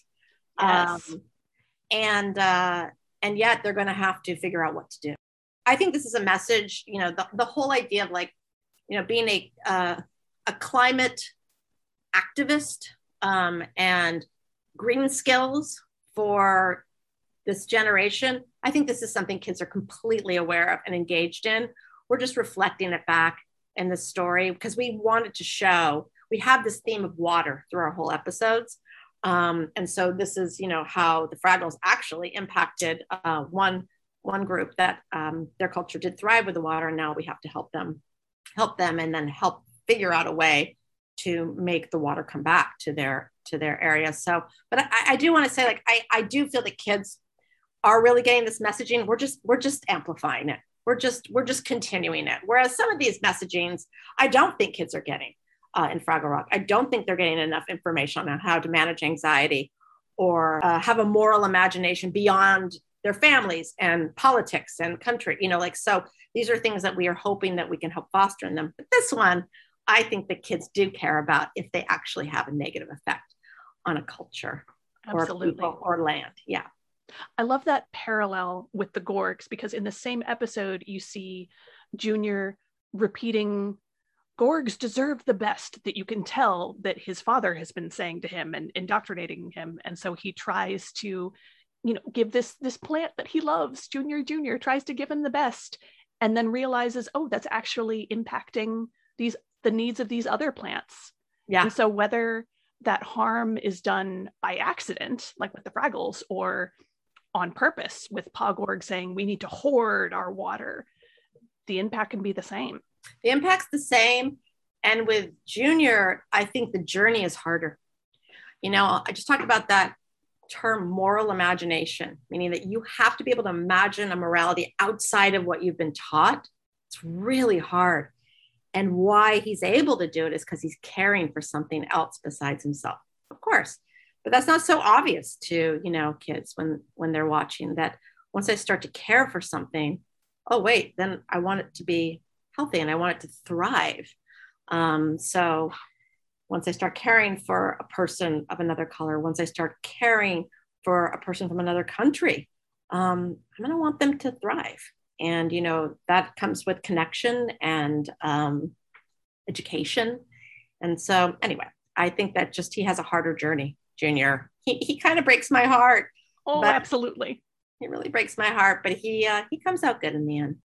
Yes. um, and uh, and yet they're going to have to figure out what to do. I think this is a message you know the, the whole idea of like you know being a uh, a climate activist um, and green skills for this generation, I think this is something kids are completely aware of and engaged in. We're just reflecting it back in the story because we wanted to show we have this theme of water through our whole episodes. Um, and so this is, you know, how the Fraggles actually impacted uh, one one group that um, their culture did thrive with the water, and now we have to help them, help them, and then help figure out a way to make the water come back to their to their area. So but i, I do want to say like I, I do feel that kids are really getting this messaging. We're just we're just amplifying it. We're just we're just continuing it. Whereas some of these messagings i don't think kids are getting uh, in fraggle rock. I don't think they're getting enough information on how to manage anxiety or uh, have a moral imagination beyond their families and politics and country you know like so these are things that we are hoping that we can help foster in them. But this one I think that kids do care about if they actually have a negative effect on a culture Absolutely. or or land. Yeah. I love that parallel with the Gorgs because in the same episode, you see Junior repeating, Gorgs deserve the best that you can tell that his father has been saying to him and indoctrinating him. And so he tries to, you know, give this this plant that he loves, Junior Junior tries to give him the best and then realizes, oh, that's actually impacting these the needs of these other plants. Yeah. And so whether that harm is done by accident, like with the Fraggles, or on purpose, with Pa Gorg saying we need to hoard our water, the impact can be the same. The impact's the same. And with Junior, I think the journey is harder. You know, I just talked about that term moral imagination, meaning that you have to be able to imagine a morality outside of what you've been taught. It's really hard. And why he's able to do it is because he's caring for something else besides himself, of course. But that's not so obvious to you know kids when when they're watching. That once I start to care for something, oh wait, then I want it to be healthy and I want it to thrive. Um, so once I start caring for a person of another color, once I start caring for a person from another country, um, I'm going to want them to thrive. And, you know, that comes with connection and um, education. And so, anyway, I think that just he has a harder journey, Junior. He, he kind of breaks my heart. Oh, absolutely. He really breaks my heart, but he uh, he comes out good in the end.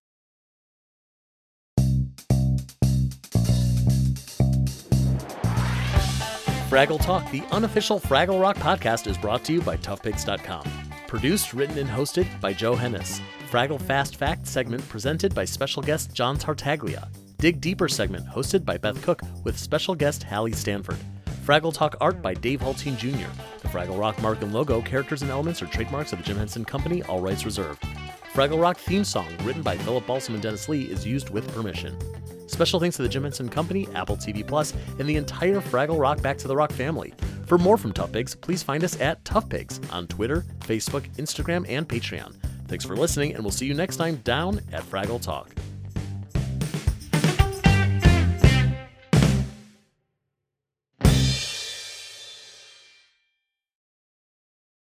Fraggle Talk, the unofficial Fraggle Rock podcast, is brought to you by ToughPigs.com. Produced, written, and hosted by Joe Hennes. Fraggle Fast Fact segment presented by special guest John Tartaglia. Dig Deeper segment hosted by Beth Cook with special guest Halle Stanford. Fraggle Talk art by Dave Haltine Jr. The Fraggle Rock mark and logo, characters, and elements are trademarks of the Jim Henson Company, all rights reserved. Fraggle Rock theme song, written by Philip Balsam and Dennis Lee, is used with permission. Special thanks to the Jim Henson Company, Apple TV Plus, and the entire Fraggle Rock Back to the Rock family. For more from Tough Pigs, please find us at Tough Pigs on Twitter, Facebook, Instagram, and Patreon. Thanks for listening, and we'll see you next time down at Fraggle Talk.